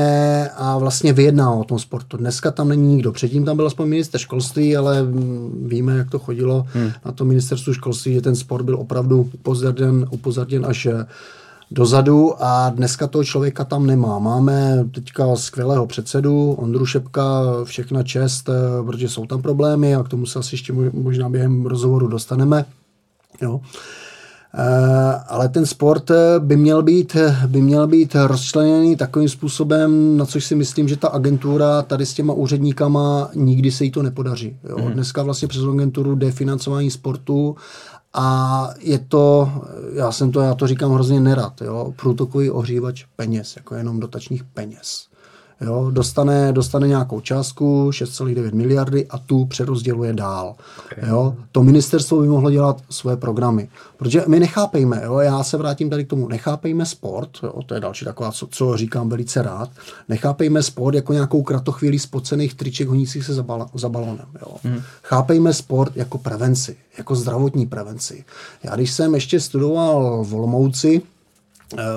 a vlastně vyjedná o tom sportu. Dneska tam není nikdo. Předtím tam byl aspoň minister školství, ale víme, jak to chodilo hmm. na to ministerstvu školství, že ten sport byl opravdu upozorněn, upozorněn až dozadu a dneska toho člověka tam nemá. Máme teďka skvělého předsedu, Ondru Šepka, všechna čest, protože jsou tam problémy a k tomu se asi ještě možná během rozhovoru dostaneme. Jo. Eh, ale ten sport eh, by měl být, by měl být rozčleněný takovým způsobem, na což si myslím, že ta agentura tady s těma úředníkama nikdy se jí to nepodaří. Jo. Mm. Dneska vlastně přes agenturu jde financování sportu a je to, já jsem to, já to říkám hrozně nerad, jo, průtokový ohřívač peněz, jako jenom dotačních peněz. Jo, dostane, dostane nějakou částku, 6,9 miliardy a tu přerozděluje dál. Okay. Jo, to ministerstvo by mohlo dělat své programy. Protože my nechápejme, jo, já se vrátím tady k tomu, nechápejme sport, jo, to je další taková, co, co říkám velice rád, nechápejme sport jako nějakou kratochvíli spocených triček honících se za, bal, za balonem. Jo. Hmm. Chápejme sport jako prevenci, jako zdravotní prevenci. Já když jsem ještě studoval v Olomouci,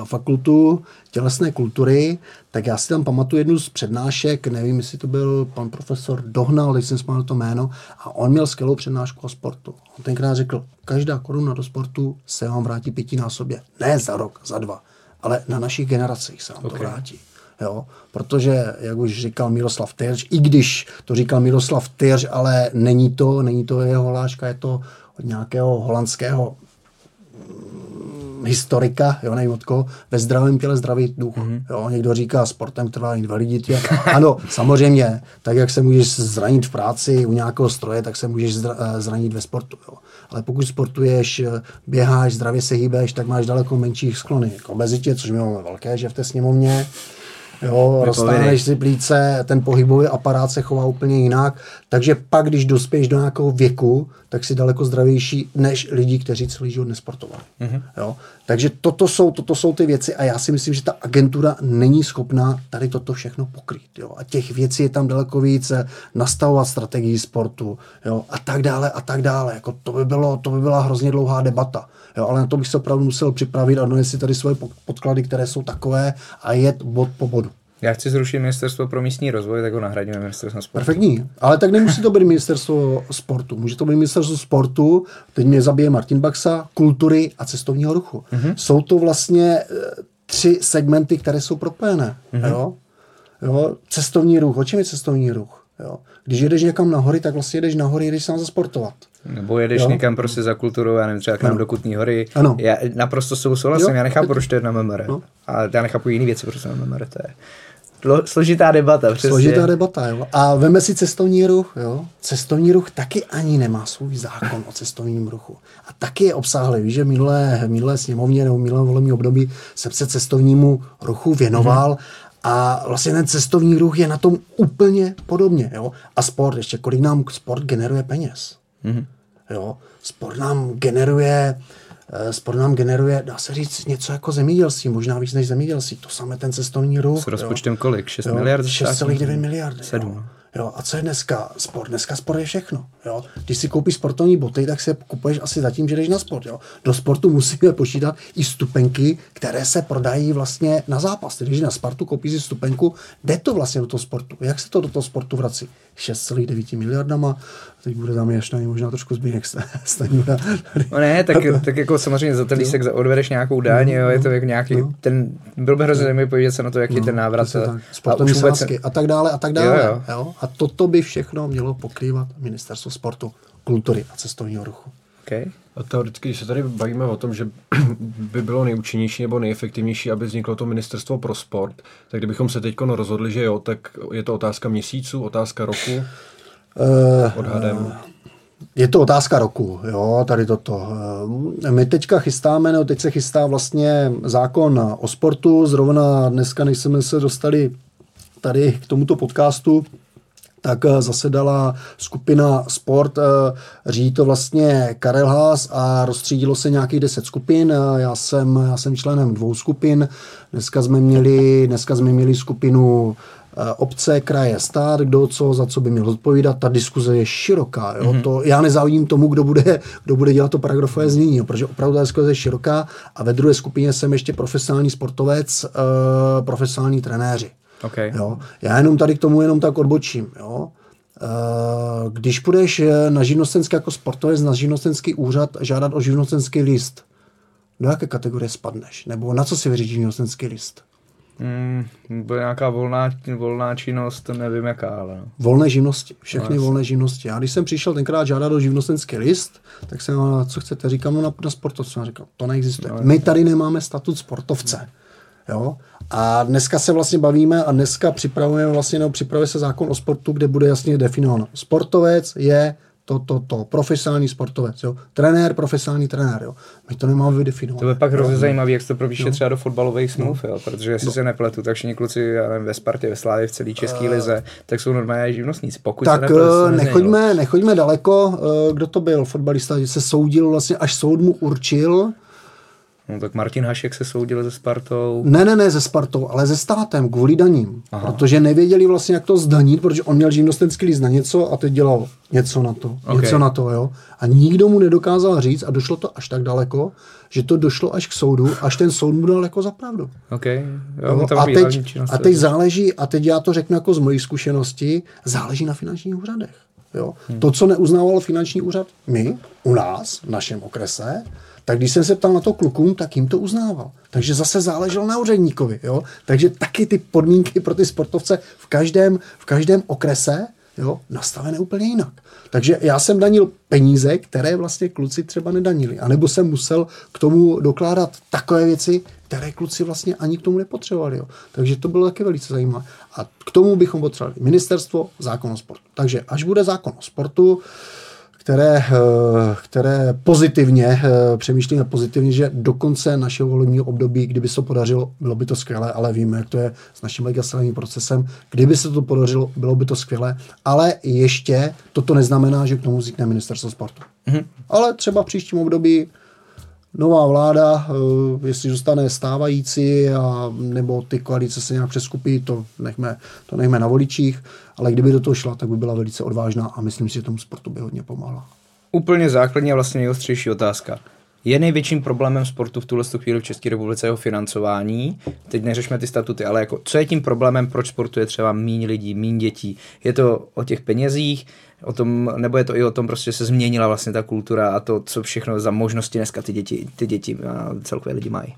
fakultu tělesné kultury, tak já si tam pamatuju jednu z přednášek, nevím, jestli to byl pan profesor Dohnal, když jsem spomněl to jméno, a on měl skvělou přednášku o sportu. On tenkrát řekl, každá koruna do sportu se vám vrátí pětinásobně. Ne za rok, za dva, ale na našich generacích se vám okay. to vrátí. Jo? Protože, jak už říkal Miroslav Tyrž, i když to říkal Miroslav Tyrž, ale není to, není to jeho hláška, je to od nějakého holandského historika, jo, nevím od koho, ve zdravém těle zdravý duch. Mm-hmm. Jo, někdo říká, sportem trvá invaliditě. ano, samozřejmě, tak jak se můžeš zranit v práci u nějakého stroje, tak se můžeš eh, zranit ve sportu. Jo. Ale pokud sportuješ, eh, běháš, zdravě se hýbeš, tak máš daleko menší sklony k obezitě, což my máme velké, že v té sněmovně. Jo, roztáhneš si plíce, ten pohybový aparát se chová úplně jinak, takže pak, když dospěješ do nějakého věku, tak si daleko zdravější než lidi, kteří celý život nesportovali. Mm-hmm. Jo? Takže toto jsou, toto jsou ty věci a já si myslím, že ta agentura není schopná tady toto všechno pokrýt. Jo? A těch věcí je tam daleko více, nastavovat strategii sportu jo? a tak dále a tak dále. Jako to, by bylo, to by byla hrozně dlouhá debata. Jo? Ale na to bych se opravdu musel připravit a si tady svoje podklady, které jsou takové a jet bod po bodu. Já chci zrušit ministerstvo pro místní rozvoj, tak ho nahradíme ministerstvo sportu. Perfektní, ale tak nemusí to být ministerstvo sportu. Může to být ministerstvo sportu, teď mě zabije Martin Baxa, kultury a cestovního ruchu. Mm-hmm. Jsou to vlastně eh, tři segmenty, které jsou propojené. Mm-hmm. Jo? Jo? Cestovní ruch, o čem je cestovní ruch? Jo? Když jedeš někam na hory, tak vlastně jedeš na hory, jedeš sám zasportovat. Nebo jedeš jo? někam prostě za kulturou, já nevím, třeba k nám ano. do Kutní hory. Ano. Já naprosto souhlasím, já nechápu, proč to je na MMR. No. A já nechápu jiné věci, proč to na MMR to je složitá debata, přesně. Složitá debata, jo. A veme si cestovní ruch, jo. Cestovní ruch taky ani nemá svůj zákon o cestovním ruchu. A taky je obsáhlý. Víš, že minulé, minulé sněmovně nebo minulé volební období jsem se cestovnímu ruchu věnoval mm-hmm. A vlastně ten cestovní ruch je na tom úplně podobně. Jo? A sport, ještě kolik nám sport generuje peněz. Mm-hmm. Jo? Sport nám generuje sport nám generuje, dá se říct, něco jako zemědělství, možná víc než zemědělství. To samé ten cestovní ruch. S rozpočtem jo. kolik? 6 jo, miliard? 6,9 miliardy. 7. Jo. Jo, a co je dneska? Sport. Dneska sport je všechno. Jo. Když si koupíš sportovní boty, tak si je kupuješ asi zatím, že jdeš na sport. Jo. Do sportu musíme počítat i stupenky, které se prodají vlastně na zápas. Když na Spartu koupíš si stupenku, jde to vlastně do toho sportu. Jak se to do toho sportu vrací? 6,9 miliardama, teď bude tam ještě možná trošku zbýnek Stanjura. No ne, tak, tak jako samozřejmě za ten lístek odvedeš nějakou daň, jo, je to jak nějaký, no. ten, byl by hrozně zajímavý podívat se na to, jaký no, ten návrat. Sportovní sázky a tak dále a tak dále. Jo, jo. Jo? A toto by všechno mělo pokrývat ministerstvo sportu, kultury a cestovního ruchu. Okay. A teoreticky, když se tady bavíme o tom, že by bylo nejúčinnější nebo nejefektivnější, aby vzniklo to ministerstvo pro sport, tak kdybychom se teď rozhodli, že jo, tak je to otázka měsíců, otázka roku, uh, odhadem. Je to otázka roku, jo, tady toto. Eh, my teďka chystáme, no teď se chystá vlastně zákon o sportu, zrovna dneska, než jsme se dostali tady k tomuto podcastu, tak eh, zasedala skupina Sport, eh, řídí to vlastně Karel Haas a rozstřídilo se nějakých deset skupin. Eh, já jsem, já jsem členem dvou skupin. Dneska jsme měli, dneska jsme měli skupinu obce, kraje, stát, kdo co, za co by měl odpovídat. Ta diskuze je široká. Jo? Mm-hmm. To, já nezávidím tomu, kdo bude, kdo bude dělat to paragrafové znění, jo? protože opravdu ta diskuze je široká a ve druhé skupině jsem ještě profesionální sportovec, uh, profesionální trenéři. Okay. Jo? Já jenom tady k tomu jenom tak odbočím. Jo? Eh, když půjdeš eh, na živnostenský jako sportovec na živnostenský úřad žádat o živnostenský list, do jaké kategorie spadneš? Nebo na co si vyřídí živnostenský list? Hmm, bude nějaká volná, volná činnost, nevím jaká, ale... Volné živnosti, všechny no, volné živnosti. Já když jsem přišel tenkrát žádat o živnostenský list, tak jsem, co chcete, říkám, no na, na sportovce. Říkal, to neexistuje. No, My tady nemáme statut sportovce. Jo? A dneska se vlastně bavíme a dneska připravujeme vlastně, nebo připravuje se zákon o sportu, kde bude jasně definováno. Sportovec je to, to, to, profesionální sportovec, jo. Trenér, profesionální trenér, jo. My to nemáme vydefinovat. To by pak hrozně zajímavé, jak se to propíše no. třeba do fotbalových smluv, no. jo, protože jestli no. se nepletu, tak všichni kluci já nevím, ve Spartě, ve Slávě, v celé české uh, lize, tak jsou normální živnostníci. Pokud tak se nepletu, nechoďme, nechoďme daleko, eh, kdo to byl fotbalista, že se soudil vlastně, až soud mu určil, No tak Martin Hašek se soudil se Spartou. Ne, ne, ne se Spartou, ale se státem kvůli daním. Aha. Protože nevěděli vlastně, jak to zdanit, protože on měl živnostenský list na něco a teď dělal něco na to, okay. něco na to, jo. A nikdo mu nedokázal říct a došlo to až tak daleko, že to došlo až k soudu, až ten soud mu dal jako za pravdu. Okay. Jo, jo, a, teď, a teď záleží, a teď já to řeknu jako z mojí zkušenosti, záleží na finančních úřadech. Jo. Hmm. To, co neuznával finanční úřad, my, u nás, v našem okrese, tak když jsem se ptal na to klukům, tak jim to uznával. Takže zase záleželo na úředníkovi. Jo? Takže taky ty podmínky pro ty sportovce v každém, v každém okrese jo, nastavené úplně jinak. Takže já jsem danil peníze, které vlastně kluci třeba nedanili. A nebo jsem musel k tomu dokládat takové věci, které kluci vlastně ani k tomu nepotřebovali. Jo. Takže to bylo taky velice zajímavé. A k tomu bychom potřebovali ministerstvo, zákon o sportu. Takže až bude zákon o sportu, které, eh, které pozitivně, eh, přemýšlíme pozitivně, že do konce našeho volebního období, kdyby se to podařilo, bylo by to skvělé, ale víme, jak to je s naším legislativním procesem. Kdyby se to podařilo, bylo by to skvělé, ale ještě toto neznamená, že k tomu vznikne ministerstvo sportu. Mm-hmm. Ale třeba v příštím období nová vláda, eh, jestli zůstane stávající, a, nebo ty koalice se nějak přeskupí, to nechme, to nechme na voličích, ale kdyby do toho šla, tak by byla velice odvážná a myslím si, že tomu sportu by hodně pomohla. Úplně základní a vlastně nejostřejší otázka. Je největším problémem sportu v tuhle chvíli v České republice jeho financování. Teď neřešme ty statuty, ale jako, co je tím problémem, proč sportuje třeba méně lidí, méně dětí? Je to o těch penězích, o tom, nebo je to i o tom, prostě se změnila vlastně ta kultura a to, co všechno za možnosti dneska ty děti, ty děti a celkově lidi mají.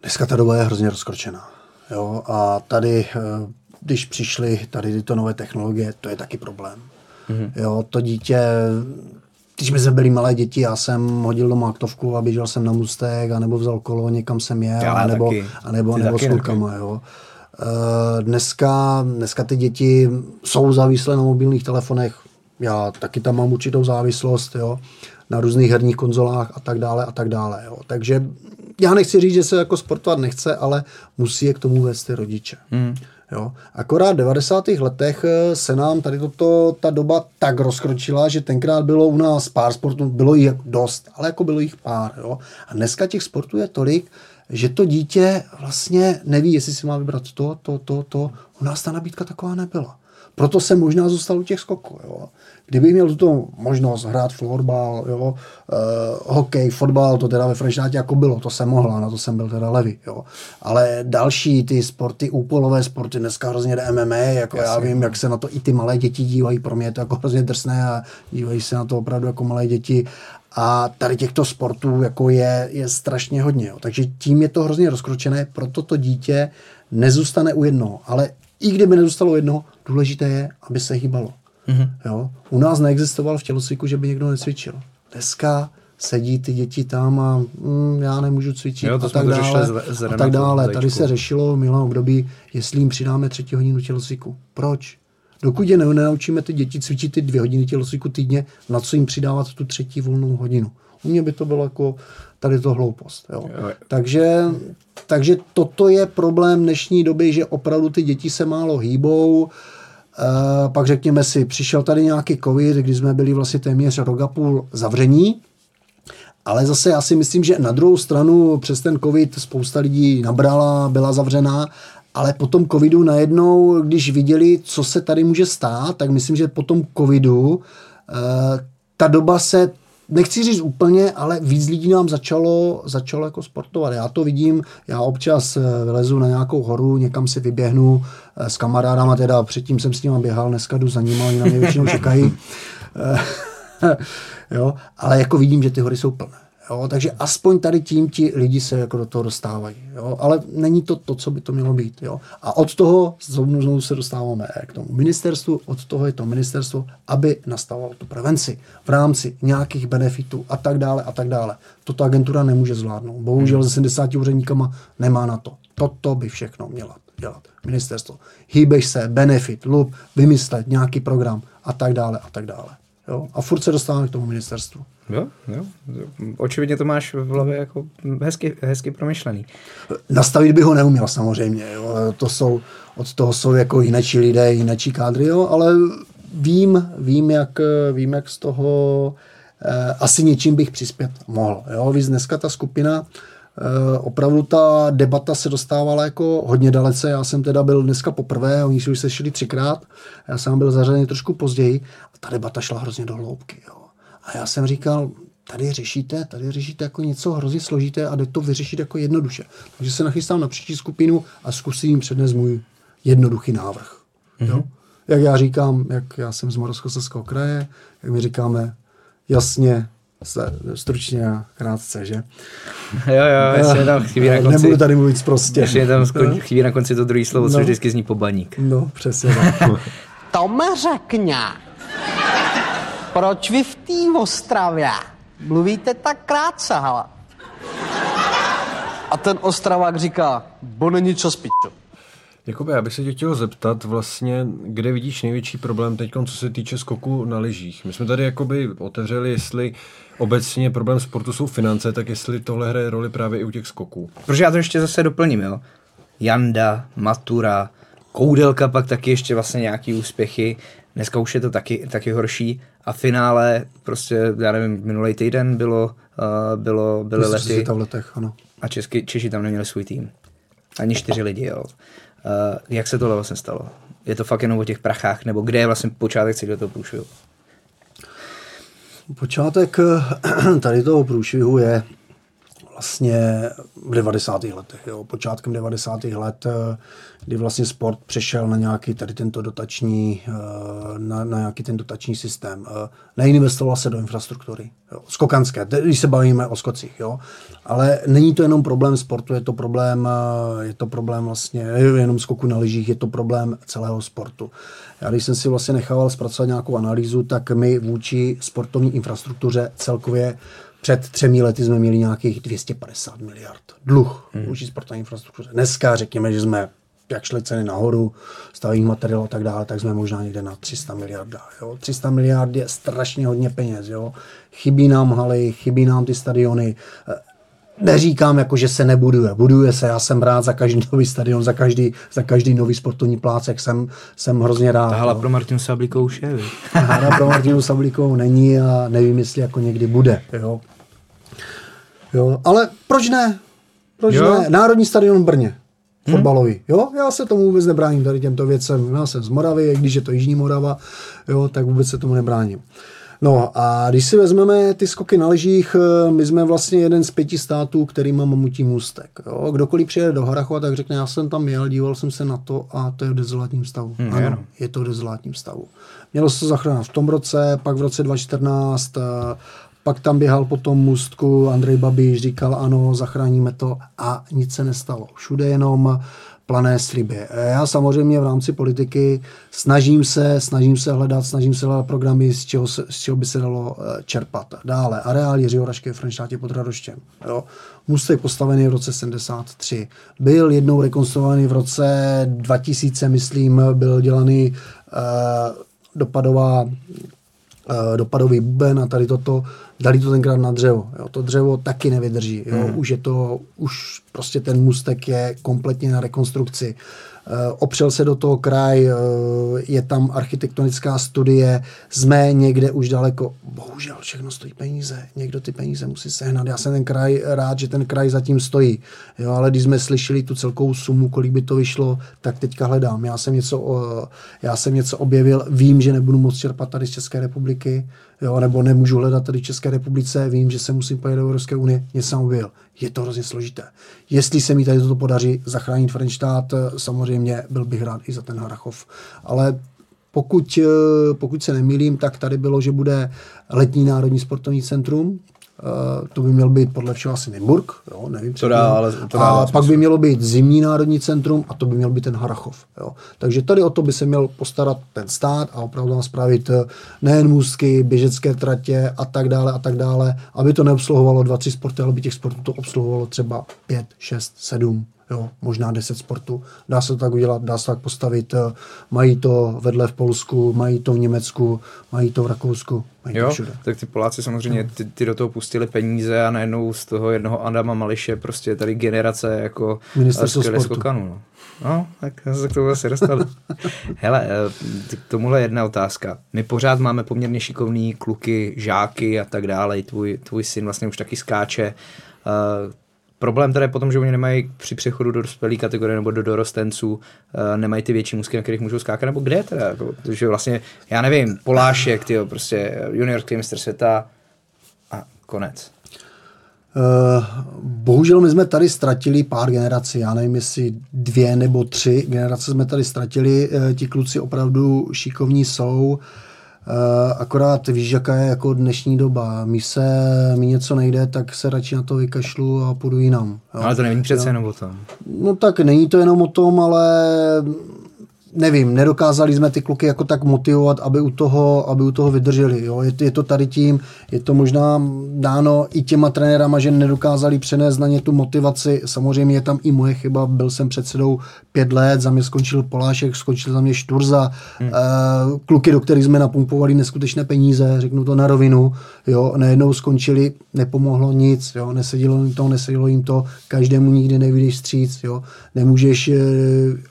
Dneska ta doba je hrozně rozkročená. Jo? A tady, eh, když přišly tady tyto nové technologie, to je taky problém. Mm-hmm. Jo, to dítě, když my jsme byli malé děti, já jsem hodil doma aktovku a běžel jsem na mustek, anebo vzal kolo, někam jsem jel, Já anebo, taky. anebo, Ty nebo s klukama. Jo. Eh, Dneska, dneska ty děti jsou závislé na mobilních telefonech. Já taky tam mám určitou závislost, jo, na různých herních konzolách a tak dále a tak dále. Jo. Takže já nechci říct, že se jako sportovat nechce, ale musí je k tomu vést ty rodiče. Hmm. Jo. Akorát v 90. letech eh, se nám tady toto, ta doba tak rozkročila, že tenkrát bylo u nás pár sportů, bylo jich dost, ale jako bylo jich pár. Jo. A dneska těch sportů je tolik, že to dítě vlastně neví, jestli si má vybrat to, to, to, to. U nás ta nabídka taková nebyla. Proto jsem možná zůstal u těch skoků. Jo. Kdybych měl tuto možnost hrát florbal, jo, uh, hokej, fotbal, to teda ve Frenštátě jako bylo, to jsem mohla, na to jsem byl teda levý. Jo. Ale další ty sporty, úpolové sporty, dneska hrozně jde MMA, jako já vím, jak se na to i ty malé děti dívají, pro mě je to jako hrozně drsné a dívají se na to opravdu jako malé děti. A tady těchto sportů jako je, je strašně hodně. Jo. Takže tím je to hrozně rozkročené, proto to dítě nezůstane u jednoho. Ale i kdyby nezůstalo u jednoho, důležité je, aby se hýbalo. Mm-hmm. Jo? U nás neexistoval v tělocviku, že by někdo necvičil. Dneska sedí ty děti tam a mm, já nemůžu cvičit Jo, to a tak dále. s- s a tak dále. Tady Zajíčkou. se řešilo v minulém období, jestli jim přidáme třetí hodinu tělocviku. Proč? Dokud je ne- nenaučíme ty děti cvičit ty dvě hodiny tělocviku týdně, na co jim přidávat tu třetí volnou hodinu. U mě by to bylo jako tady to hloupost. Jo. Takže, takže toto je problém dnešní doby, že opravdu ty děti se málo hýbou. E, pak řekněme si, přišel tady nějaký covid, kdy jsme byli vlastně téměř rok a půl zavření, ale zase já si myslím, že na druhou stranu přes ten covid spousta lidí nabrala, byla zavřená, ale po tom covidu najednou, když viděli, co se tady může stát, tak myslím, že po tom covidu eh, ta doba se nechci říct úplně, ale víc lidí nám začalo, začalo jako sportovat. Já to vidím, já občas eh, vylezu na nějakou horu, někam si vyběhnu eh, s kamarádama, teda předtím jsem s nima běhal, dneska jdu za nima, oni na mě většinou čekají. Eh, jo, ale jako vidím, že ty hory jsou plné. Jo, takže aspoň tady tím ti lidi se jako do toho dostávají. Jo, ale není to to, co by to mělo být. Jo. A od toho znovu, znovu se dostáváme k tomu ministerstvu, od toho je to ministerstvo, aby nastavovalo tu prevenci v rámci nějakých benefitů a tak dále a tak dále. Toto agentura nemůže zvládnout. Bohužel ze 70 úředníkama nemá na to. Toto by všechno měla dělat ministerstvo. Hýbeš se, benefit, lup, vymyslet nějaký program a tak dále a tak dále. Jo? A furt se dostáváme k tomu ministerstvu. Jo, jo. Očividně to máš v hlavě jako hezky, hezky promyšlený. Nastavit by ho neuměl samozřejmě. Jo. To jsou, od toho jsou jako jinačí lidé, jinačí kádry, jo, ale vím, vím, jak, vím, jak z toho eh, asi něčím bych přispět mohl. Jo. Víc dneska ta skupina, eh, opravdu ta debata se dostávala jako hodně dalece. Já jsem teda byl dneska poprvé, oni si už sešli třikrát, já jsem byl zařazený trošku později a ta debata šla hrozně do hloubky. Jo. A já jsem říkal, tady řešíte, tady řešíte jako něco hrozně složité a jde to vyřešit jako jednoduše. Takže se nachystám na příští skupinu a zkusím jim přednes můj jednoduchý návrh. Mm-hmm. Jo? Jak já říkám, jak já jsem z Moravskoslezského kraje, jak my říkáme jasně, se, stručně a krátce, že? Jo, jo, jestli je tam chybí na konci. Nebudu tady mluvit prostě. Ještě je tam skon, chybí na konci to druhé slovo, což No. vždycky zní pobaník. No, přesně tak. To mi řekni, proč vy v té Ostravě mluvíte tak krátce, hala? A ten Ostravák říká, bo není čas, pičo. Jakoby, já bych se tě chtěl zeptat vlastně, kde vidíš největší problém teď, co se týče skoku na lyžích. My jsme tady jakoby otevřeli, jestli obecně problém sportu jsou finance, tak jestli tohle hraje roli právě i u těch skoků. Protože já to ještě zase doplním, jo. Janda, Matura, Koudelka pak taky ještě vlastně nějaký úspěchy. Dneska už je to taky, taky horší. A finále, prostě, já nevím, minulý týden bylo, uh, bylo, byly Mistrovství lety v letech, ano. a Česky, Češi tam neměli svůj tým. Ani čtyři lidi, jo. Uh, jak se tohle vlastně stalo? Je to fakt jenom o těch prachách, nebo kde je vlastně počátek celého toho průšvihu? Počátek eh, tady toho průšvihu je vlastně v 90. letech, jo, počátkem 90. let, eh, kdy vlastně sport přešel na nějaký tady tento dotační, eh, na, na nějaký ten dotační systém. Eh, Neinvestoval se do infrastruktury, jo, skokanské, když se bavíme o skocích, jo. Ale není to jenom problém sportu, je to problém, je to problém vlastně jenom skoku na lyžích, je to problém celého sportu. Já když jsem si vlastně nechával zpracovat nějakou analýzu, tak my vůči sportovní infrastruktuře celkově před třemi lety jsme měli nějakých 250 miliard dluh hmm. vůči sportovní infrastruktuře. Dneska řekněme, že jsme jak šly ceny nahoru, stavební materiál a tak dále, tak jsme možná někde na 300 miliard. Jo. 300 miliard je strašně hodně peněz. Jo. Chybí nám haly, chybí nám ty stadiony. Neříkám, jako, že se nebuduje. Buduje se, já jsem rád za každý nový stadion, za každý, za každý nový sportovní plácek, jsem, jsem hrozně rád. Hala pro Martinu Sablíkou už je, Hala pro Martinu Sablíkou není a nevím, jestli jako někdy bude. Jo. Jo, ale proč ne? Proč jo. ne? Národní stadion v Brně. Hmm. Fotbalový. Jo, já se tomu vůbec nebráním tady těmto věcem. Já jsem z Moravy, když je to Jižní Morava, jo, tak vůbec se tomu nebráním. No a když si vezmeme ty skoky na lyžích, eh, my jsme vlastně jeden z pěti států, který má mamutí můstek. Jo? Kdokoliv přijede do Harachova, tak řekne, já jsem tam jel, díval jsem se na to a to je v dezolátním stavu. Hmm, ano, jenom. je to v dezolátním stavu. Mělo se to zachránit v tom roce, pak v roce 2014 pak tam běhal po tom můstku, Andrej Babiš říkal, ano, zachráníme to a nic se nestalo. Všude jenom plané sliby. Já samozřejmě v rámci politiky snažím se, snažím se hledat, snažím se hledat programy, z čeho, se, z čeho by se dalo eh, čerpat. Dále, areál Jiřího Rašky v Frenštátě pod Radoštěm. Jo. Postavený v roce 73. Byl jednou rekonstruovaný v roce 2000, myslím, byl dělaný uh, dopadová, uh, dopadový buben a tady toto dali to tenkrát na dřevo. Jo. To dřevo taky nevydrží. Jo. Hmm. Už je to, už prostě ten mustek je kompletně na rekonstrukci. Eh, opřel se do toho kraj, eh, je tam architektonická studie, jsme někde už daleko. Bohužel všechno stojí peníze, někdo ty peníze musí sehnat. Já jsem ten kraj rád, že ten kraj zatím stojí, jo, ale když jsme slyšeli tu celkovou sumu, kolik by to vyšlo, tak teďka hledám. Já jsem něco, já jsem něco objevil, vím, že nebudu moct čerpat tady z České republiky, jo, nebo nemůžu hledat tady České republice, vím, že se musím pojet do Evropské unie, něco jsem objevil. Je to hrozně složité. Jestli se mi tady toto podaří zachránit Frenštát, samozřejmě byl bych rád i za ten Harachov. Ale pokud, pokud se nemýlím, tak tady bylo, že bude letní národní sportovní centrum, Uh, to by měl být podle všeho asi Nymburk, jo, nevím. To dá, ale to dá a pak by mělo být zimní národní centrum a to by měl být ten Harachov. Jo. Takže tady o to by se měl postarat ten stát a opravdu nám spravit eh, nejen můzky, běžecké tratě a tak dále a tak dále, aby to neobsluhovalo dva, tři sporty, ale by těch sportů to obsluhovalo třeba pět, šest, sedm, jo, možná 10 sportů. Dá se to tak udělat, dá se tak postavit. Eh, mají to vedle v Polsku, mají to v Německu, mají to v Rakousku, mají jo, to všude. tak ty Poláci samozřejmě, ty, ty do toho pustili peníze a najednou z toho jednoho Adama Mališe prostě tady generace jako Ministerstvo sportu. skokanů. No. no, tak se k tomu asi dostali. Hele, eh, k tomuhle jedna otázka. My pořád máme poměrně šikovný kluky, žáky a tak dále. Tvůj, tvůj syn vlastně už taky skáče. Uh, Problém tady je potom, že oni nemají při přechodu do dospělé kategorie nebo do dorostenců, uh, nemají ty větší musky, na kterých můžou skákat, nebo kde teda? Jako, vlastně, já nevím, Polášek, tyjo, prostě juniorský mistr světa a konec. Uh, bohužel my jsme tady ztratili pár generací, já nevím, jestli dvě nebo tři generace jsme tady ztratili, uh, ti kluci opravdu šikovní jsou, uh, Eh, akorát víš, jaká je jako dnešní doba. Mi se, mi něco nejde, tak se radši na to vykašlu a půjdu jinam. Jo. Ale to není přece jo. jenom o tom. No tak není to jenom o tom, ale nevím, nedokázali jsme ty kluky jako tak motivovat, aby u toho, aby u toho vydrželi. Jo. Je, je, to tady tím, je to možná dáno i těma trenérama, že nedokázali přenést na ně tu motivaci. Samozřejmě je tam i moje chyba, byl jsem předsedou pět let, za mě skončil Polášek, skončil za mě Šturza, hmm. uh, kluky, do kterých jsme napumpovali neskutečné peníze, řeknu to na rovinu, jo, najednou skončili, nepomohlo nic, jo, nesedělo jim to, nesedělo jim to, každému nikdy nevidíš stříc, jo, nemůžeš, uh,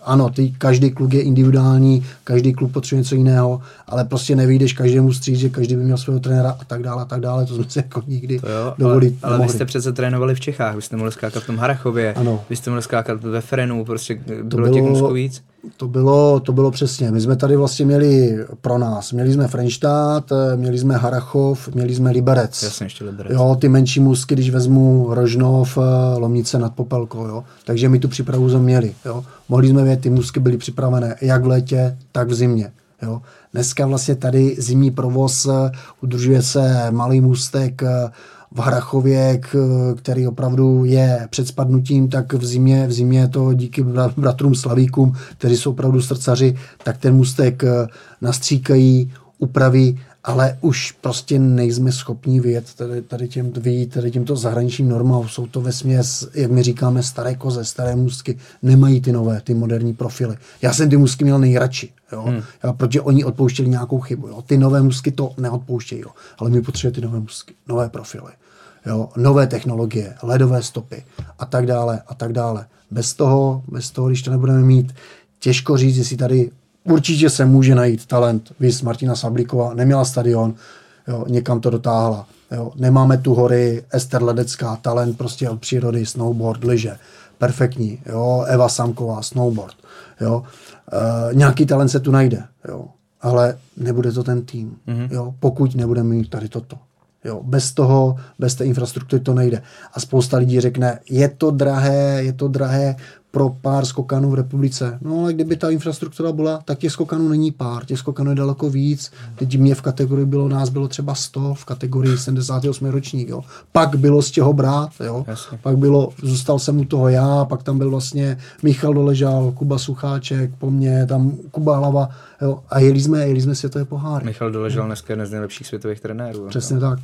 ano, ty, každý kluk je individuální, každý klub potřebuje něco jiného, ale prostě nevídeš každému stříc, že každý by měl svého trenéra a tak dále, a tak dále, to jsme si jako nikdy To jo, dovolit ale, ale vy jste přece trénovali v Čechách, vy jste mohli skákat v tom Harachově, Ano. vy jste mohli skákat ve Frenu, prostě bylo, bylo- těch musků víc. To bylo, to bylo přesně. My jsme tady vlastně měli pro nás, měli jsme Frenštát, eh, měli jsme Harachov, měli jsme Liberec. Jasně, ještě Liberec. Jo, ty menší můzky, když vezmu Rožnov, eh, Lomnice nad Popelkou, jo. Takže my tu přípravu jsme měli, jo. Mohli jsme vědět, ty můzky byly připravené jak v létě, tak v zimě, jo. Dneska vlastně tady zimní provoz eh, udržuje se malý můstek v Harachově, k- který opravdu je před spadnutím, tak v zimě, v zimě to díky bra- bratrům Slavíkům, kteří jsou opravdu srdcaři, tak ten můstek eh, nastříkají, upraví, ale už prostě nejsme schopni vyjet tady, tady, těm, vyjít tady těmto zahraničním normám. Jsou to ve směs, jak my říkáme, staré koze, staré můstky. Nemají ty nové, ty moderní profily. Já jsem ty můstky měl nejradši, jo? Hmm. Já, protože oni odpouštěli nějakou chybu. Jo? Ty nové můstky to neodpouštějí, jo? ale my potřebujeme ty nové můstky, nové profily. Jo? Nové technologie, ledové stopy a tak dále a tak dále. Bez toho, bez toho, když to nebudeme mít, těžko říct, jestli tady určitě se může najít talent. Vys Martina Sablíková neměla stadion, jo, někam to dotáhla. Jo. Nemáme tu hory, Ester Ledecká, talent prostě od přírody, snowboard, lyže. Perfektní. Jo. Eva Samková, snowboard. Jo. E, nějaký talent se tu najde. Jo. Ale nebude to ten tým. Mm-hmm. Jo. Pokud nebudeme mít tady toto. Jo, bez toho, bez té infrastruktury to nejde. A spousta lidí řekne, je to drahé, je to drahé pro pár skokanů v republice. No ale kdyby ta infrastruktura byla, tak těch skokanů není pár, těch skokanů je daleko víc. Teď mě v kategorii bylo, nás bylo třeba 100, v kategorii 78 ročník, jo. Pak bylo z čeho brát, jo. Jasně. Pak bylo, zůstal jsem u toho já, pak tam byl vlastně Michal Doležal, Kuba Sucháček, po mně, tam Kuba Hlava, jo. A jeli jsme, jeli jsme světové poháry. Michal Doležal dneska jeden z nejlepších světových trenérů. Přesně tak.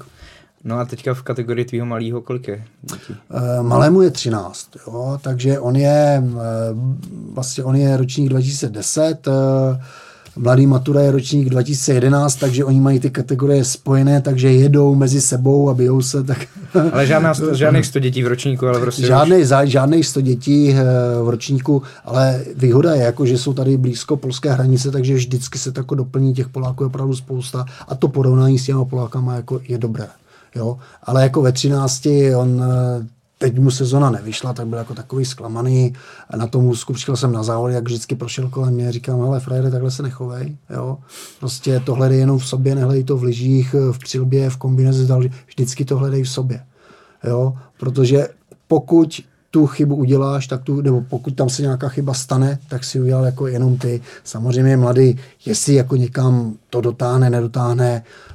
No a teďka v kategorii tvýho malého kolik je dětí? Eh, Malému je 13, jo, takže on je, eh, vlastně on je ročník 2010, eh, mladý Matura je ročník 2011, takže oni mají ty kategorie spojené, takže jedou mezi sebou a bijou se, tak Ale žádná, žádných 100 dětí v ročníku, ale prostě žádný, za, žádný 100 dětí v ročníku, ale výhoda je, jako, že jsou tady blízko polské hranice, takže vždycky se to jako doplní těch Poláků je opravdu spousta a to porovnání s těma Polákama jako je dobré. Jo? Ale jako ve 13 on eh, teď mu sezona nevyšla, tak byl jako takový zklamaný. Na tom úzku přišel jsem na závod, jak vždycky prošel kolem mě, říkám, hele, frajere, takhle se nechovej, jo. Prostě to hledej jenom v sobě, nehledej to v lyžích, v přilbě, v kombinaci, vždycky to hledej v sobě, jo. Protože pokud tu chybu uděláš, tak tu, nebo pokud tam se nějaká chyba stane, tak si udělal jako jenom ty. Samozřejmě mladý, jestli jako někam to dotáhne, nedotáhne, eh,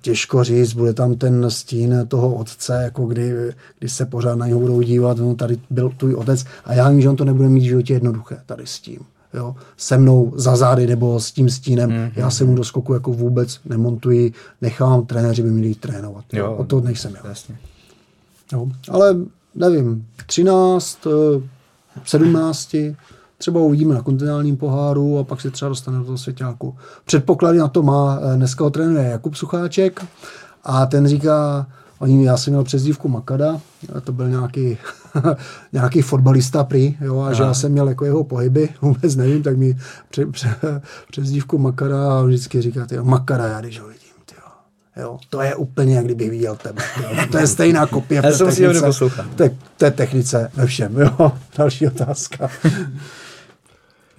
těžko říct, bude tam ten stín toho otce, jako kdy, kdy se pořád na něho budou dívat, no tady byl tvůj otec a já vím, že on to nebude mít v životě jednoduché tady s tím. Jo, se mnou za zády nebo s tím stínem. Mm-hmm. Já se mu do skoku jako vůbec nemontuji, nechám trenéři by měli jít trénovat. Jo, o to nejsem já. Jasně. Jo. Ale nevím, 13, eh, 17, třeba uvidíme na kontinentálním poháru a pak se třeba dostane do toho svěťáku. Předpoklady na to má, eh, dneska ho trénuje Jakub Sucháček a ten říká, oni, já jsem měl přezdívku Makada, to byl nějaký, nějaký fotbalista prý, jo, a že já jsem měl jako jeho pohyby, vůbec nevím, tak mi pře, pře, přezdívku Makada a on vždycky říká, tyjo, Makada, já když ho vidím, tyjo. Jo, to je úplně, jak kdybych viděl tebe. Jo. To je stejná kopie. v Já té jsem si ho technice. To je, to je technice ve všem. Jo. Další otázka.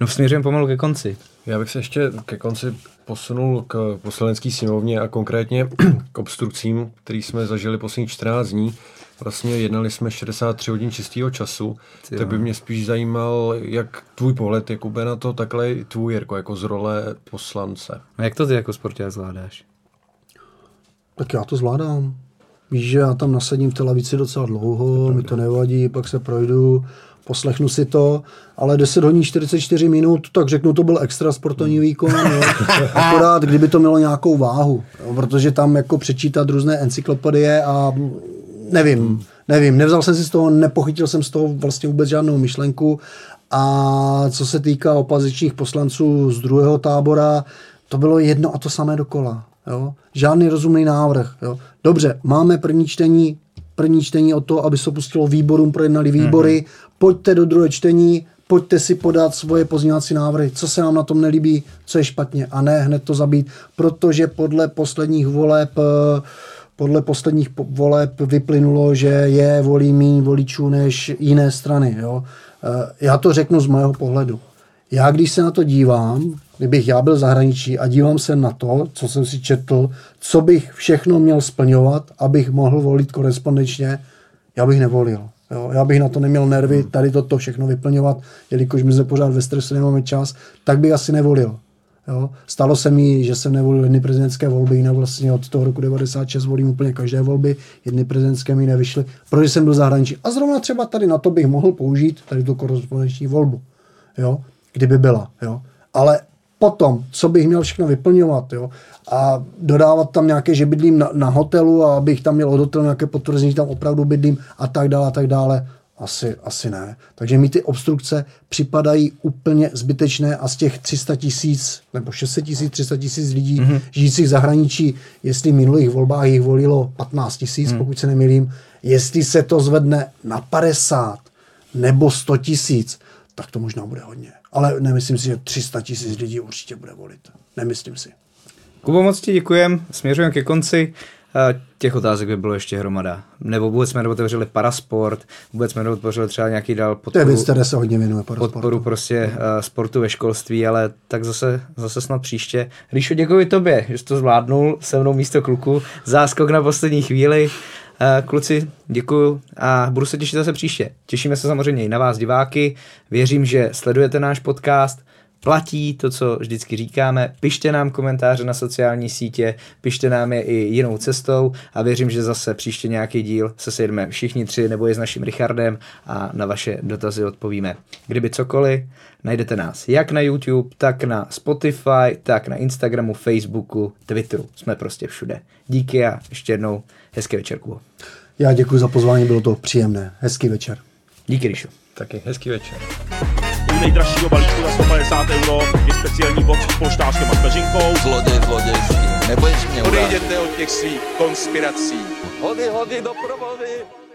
No směřujeme pomalu ke konci. Já bych se ještě ke konci posunul k poslanecké sněmovně a konkrétně k obstrukcím, který jsme zažili posledních 14 dní. Vlastně jednali jsme 63 hodin čistého času, Ty tak by mě spíš zajímal, jak tvůj pohled, Jakube, na to, takhle i tvůj, Jirko, jako z role poslance. No jak to ty jako sportovec zvládáš? Tak já to zvládám. Víš, že já tam nasadím v té lavici docela dlouho, mi to nevadí, pak se projdu, poslechnu si to, ale 10 hodin 44 minut, tak řeknu, to byl extra sportovní výkon, jo. akorát kdyby to mělo nějakou váhu, jo, protože tam jako přečítat různé encyklopedie a nevím, nevím, nevzal jsem si z toho, nepochytil jsem z toho vlastně vůbec žádnou myšlenku a co se týká opozičních poslanců z druhého tábora, to bylo jedno a to samé dokola. Jo? Žádný rozumný návrh. Jo? Dobře, máme první čtení, první čtení o to, aby se pustilo výborům, projednali výbory, mm-hmm. pojďte do druhé čtení, pojďte si podat svoje pozměňovací návrhy, co se vám na tom nelíbí, co je špatně a ne hned to zabít, protože podle posledních voleb eh, podle posledních po- voleb vyplynulo, že je volí méně voličů než jiné strany. Jo? Eh, Já to řeknu z mého pohledu. Já když se na to dívám, kdybych já byl v zahraničí a dívám se na to, co jsem si četl, co bych všechno měl splňovat, abych mohl volit korespondenčně, já bych nevolil. Jo, já bych na to neměl nervy, tady toto všechno vyplňovat, jelikož my jsme pořád ve stresu, nemáme čas, tak bych asi nevolil. Jo. Stalo se mi, že jsem nevolil jedny prezidentské volby, jinak vlastně od toho roku 96 volím úplně každé volby, jedny prezidentské mi nevyšly, protože jsem byl zahraničí. A zrovna třeba tady na to bych mohl použít tady tu korespondenční volbu, jo, kdyby byla. Jo. Ale potom, co bych měl všechno vyplňovat, jo, a dodávat tam nějaké, že bydlím na, na hotelu a abych tam měl od hotelu nějaké potvrzení, že tam opravdu bydlím a tak dále a tak dále, asi, asi ne. Takže mi ty obstrukce připadají úplně zbytečné a z těch 300 tisíc nebo 600 tisíc, 300 tisíc lidí mm-hmm. žijících v zahraničí, jestli v minulých volbách jich volilo 15 tisíc, mm. pokud se nemýlím, jestli se to zvedne na 50 nebo 100 tisíc, tak to možná bude hodně. Ale nemyslím si, že 300 tisíc lidí určitě bude volit. Nemyslím si. Kubo, moc ti děkujem. Směřujeme ke konci. Těch otázek by bylo ještě hromada. Nebo vůbec jsme neotevřeli parasport, vůbec jsme neotevřeli třeba nějaký dál To je podporu, věc, které se hodně věnuje podporu parasportu. prostě uh, sportu ve školství, ale tak zase, zase snad příště. Ríšo, děkuji tobě, že jsi to zvládnul se mnou místo kluku. Záskok na poslední chvíli. Uh, kluci, děkuju a budu se těšit zase příště. Těšíme se samozřejmě i na vás, diváky. Věřím, že sledujete náš podcast. Platí to, co vždycky říkáme. Pište nám komentáře na sociální sítě, pište nám je i jinou cestou a věřím, že zase příště nějaký díl se sejdeme všichni tři nebo i s naším Richardem a na vaše dotazy odpovíme. Kdyby cokoliv, najdete nás jak na YouTube, tak na Spotify, tak na Instagramu, Facebooku, Twitteru. Jsme prostě všude. Díky a ještě jednou hezký večer, Kubo. Já děkuji za pozvání, bylo to příjemné. Hezký večer. Díky, Ríšo. Taky hezký večer. U nejdražšího balíčku za 150 euro je speciální box s polštářkem a peřinkou. Zloděj, zlodějský. Nebudeš mě. Odejděte od těch svých konspirací. Hody, hody do provody.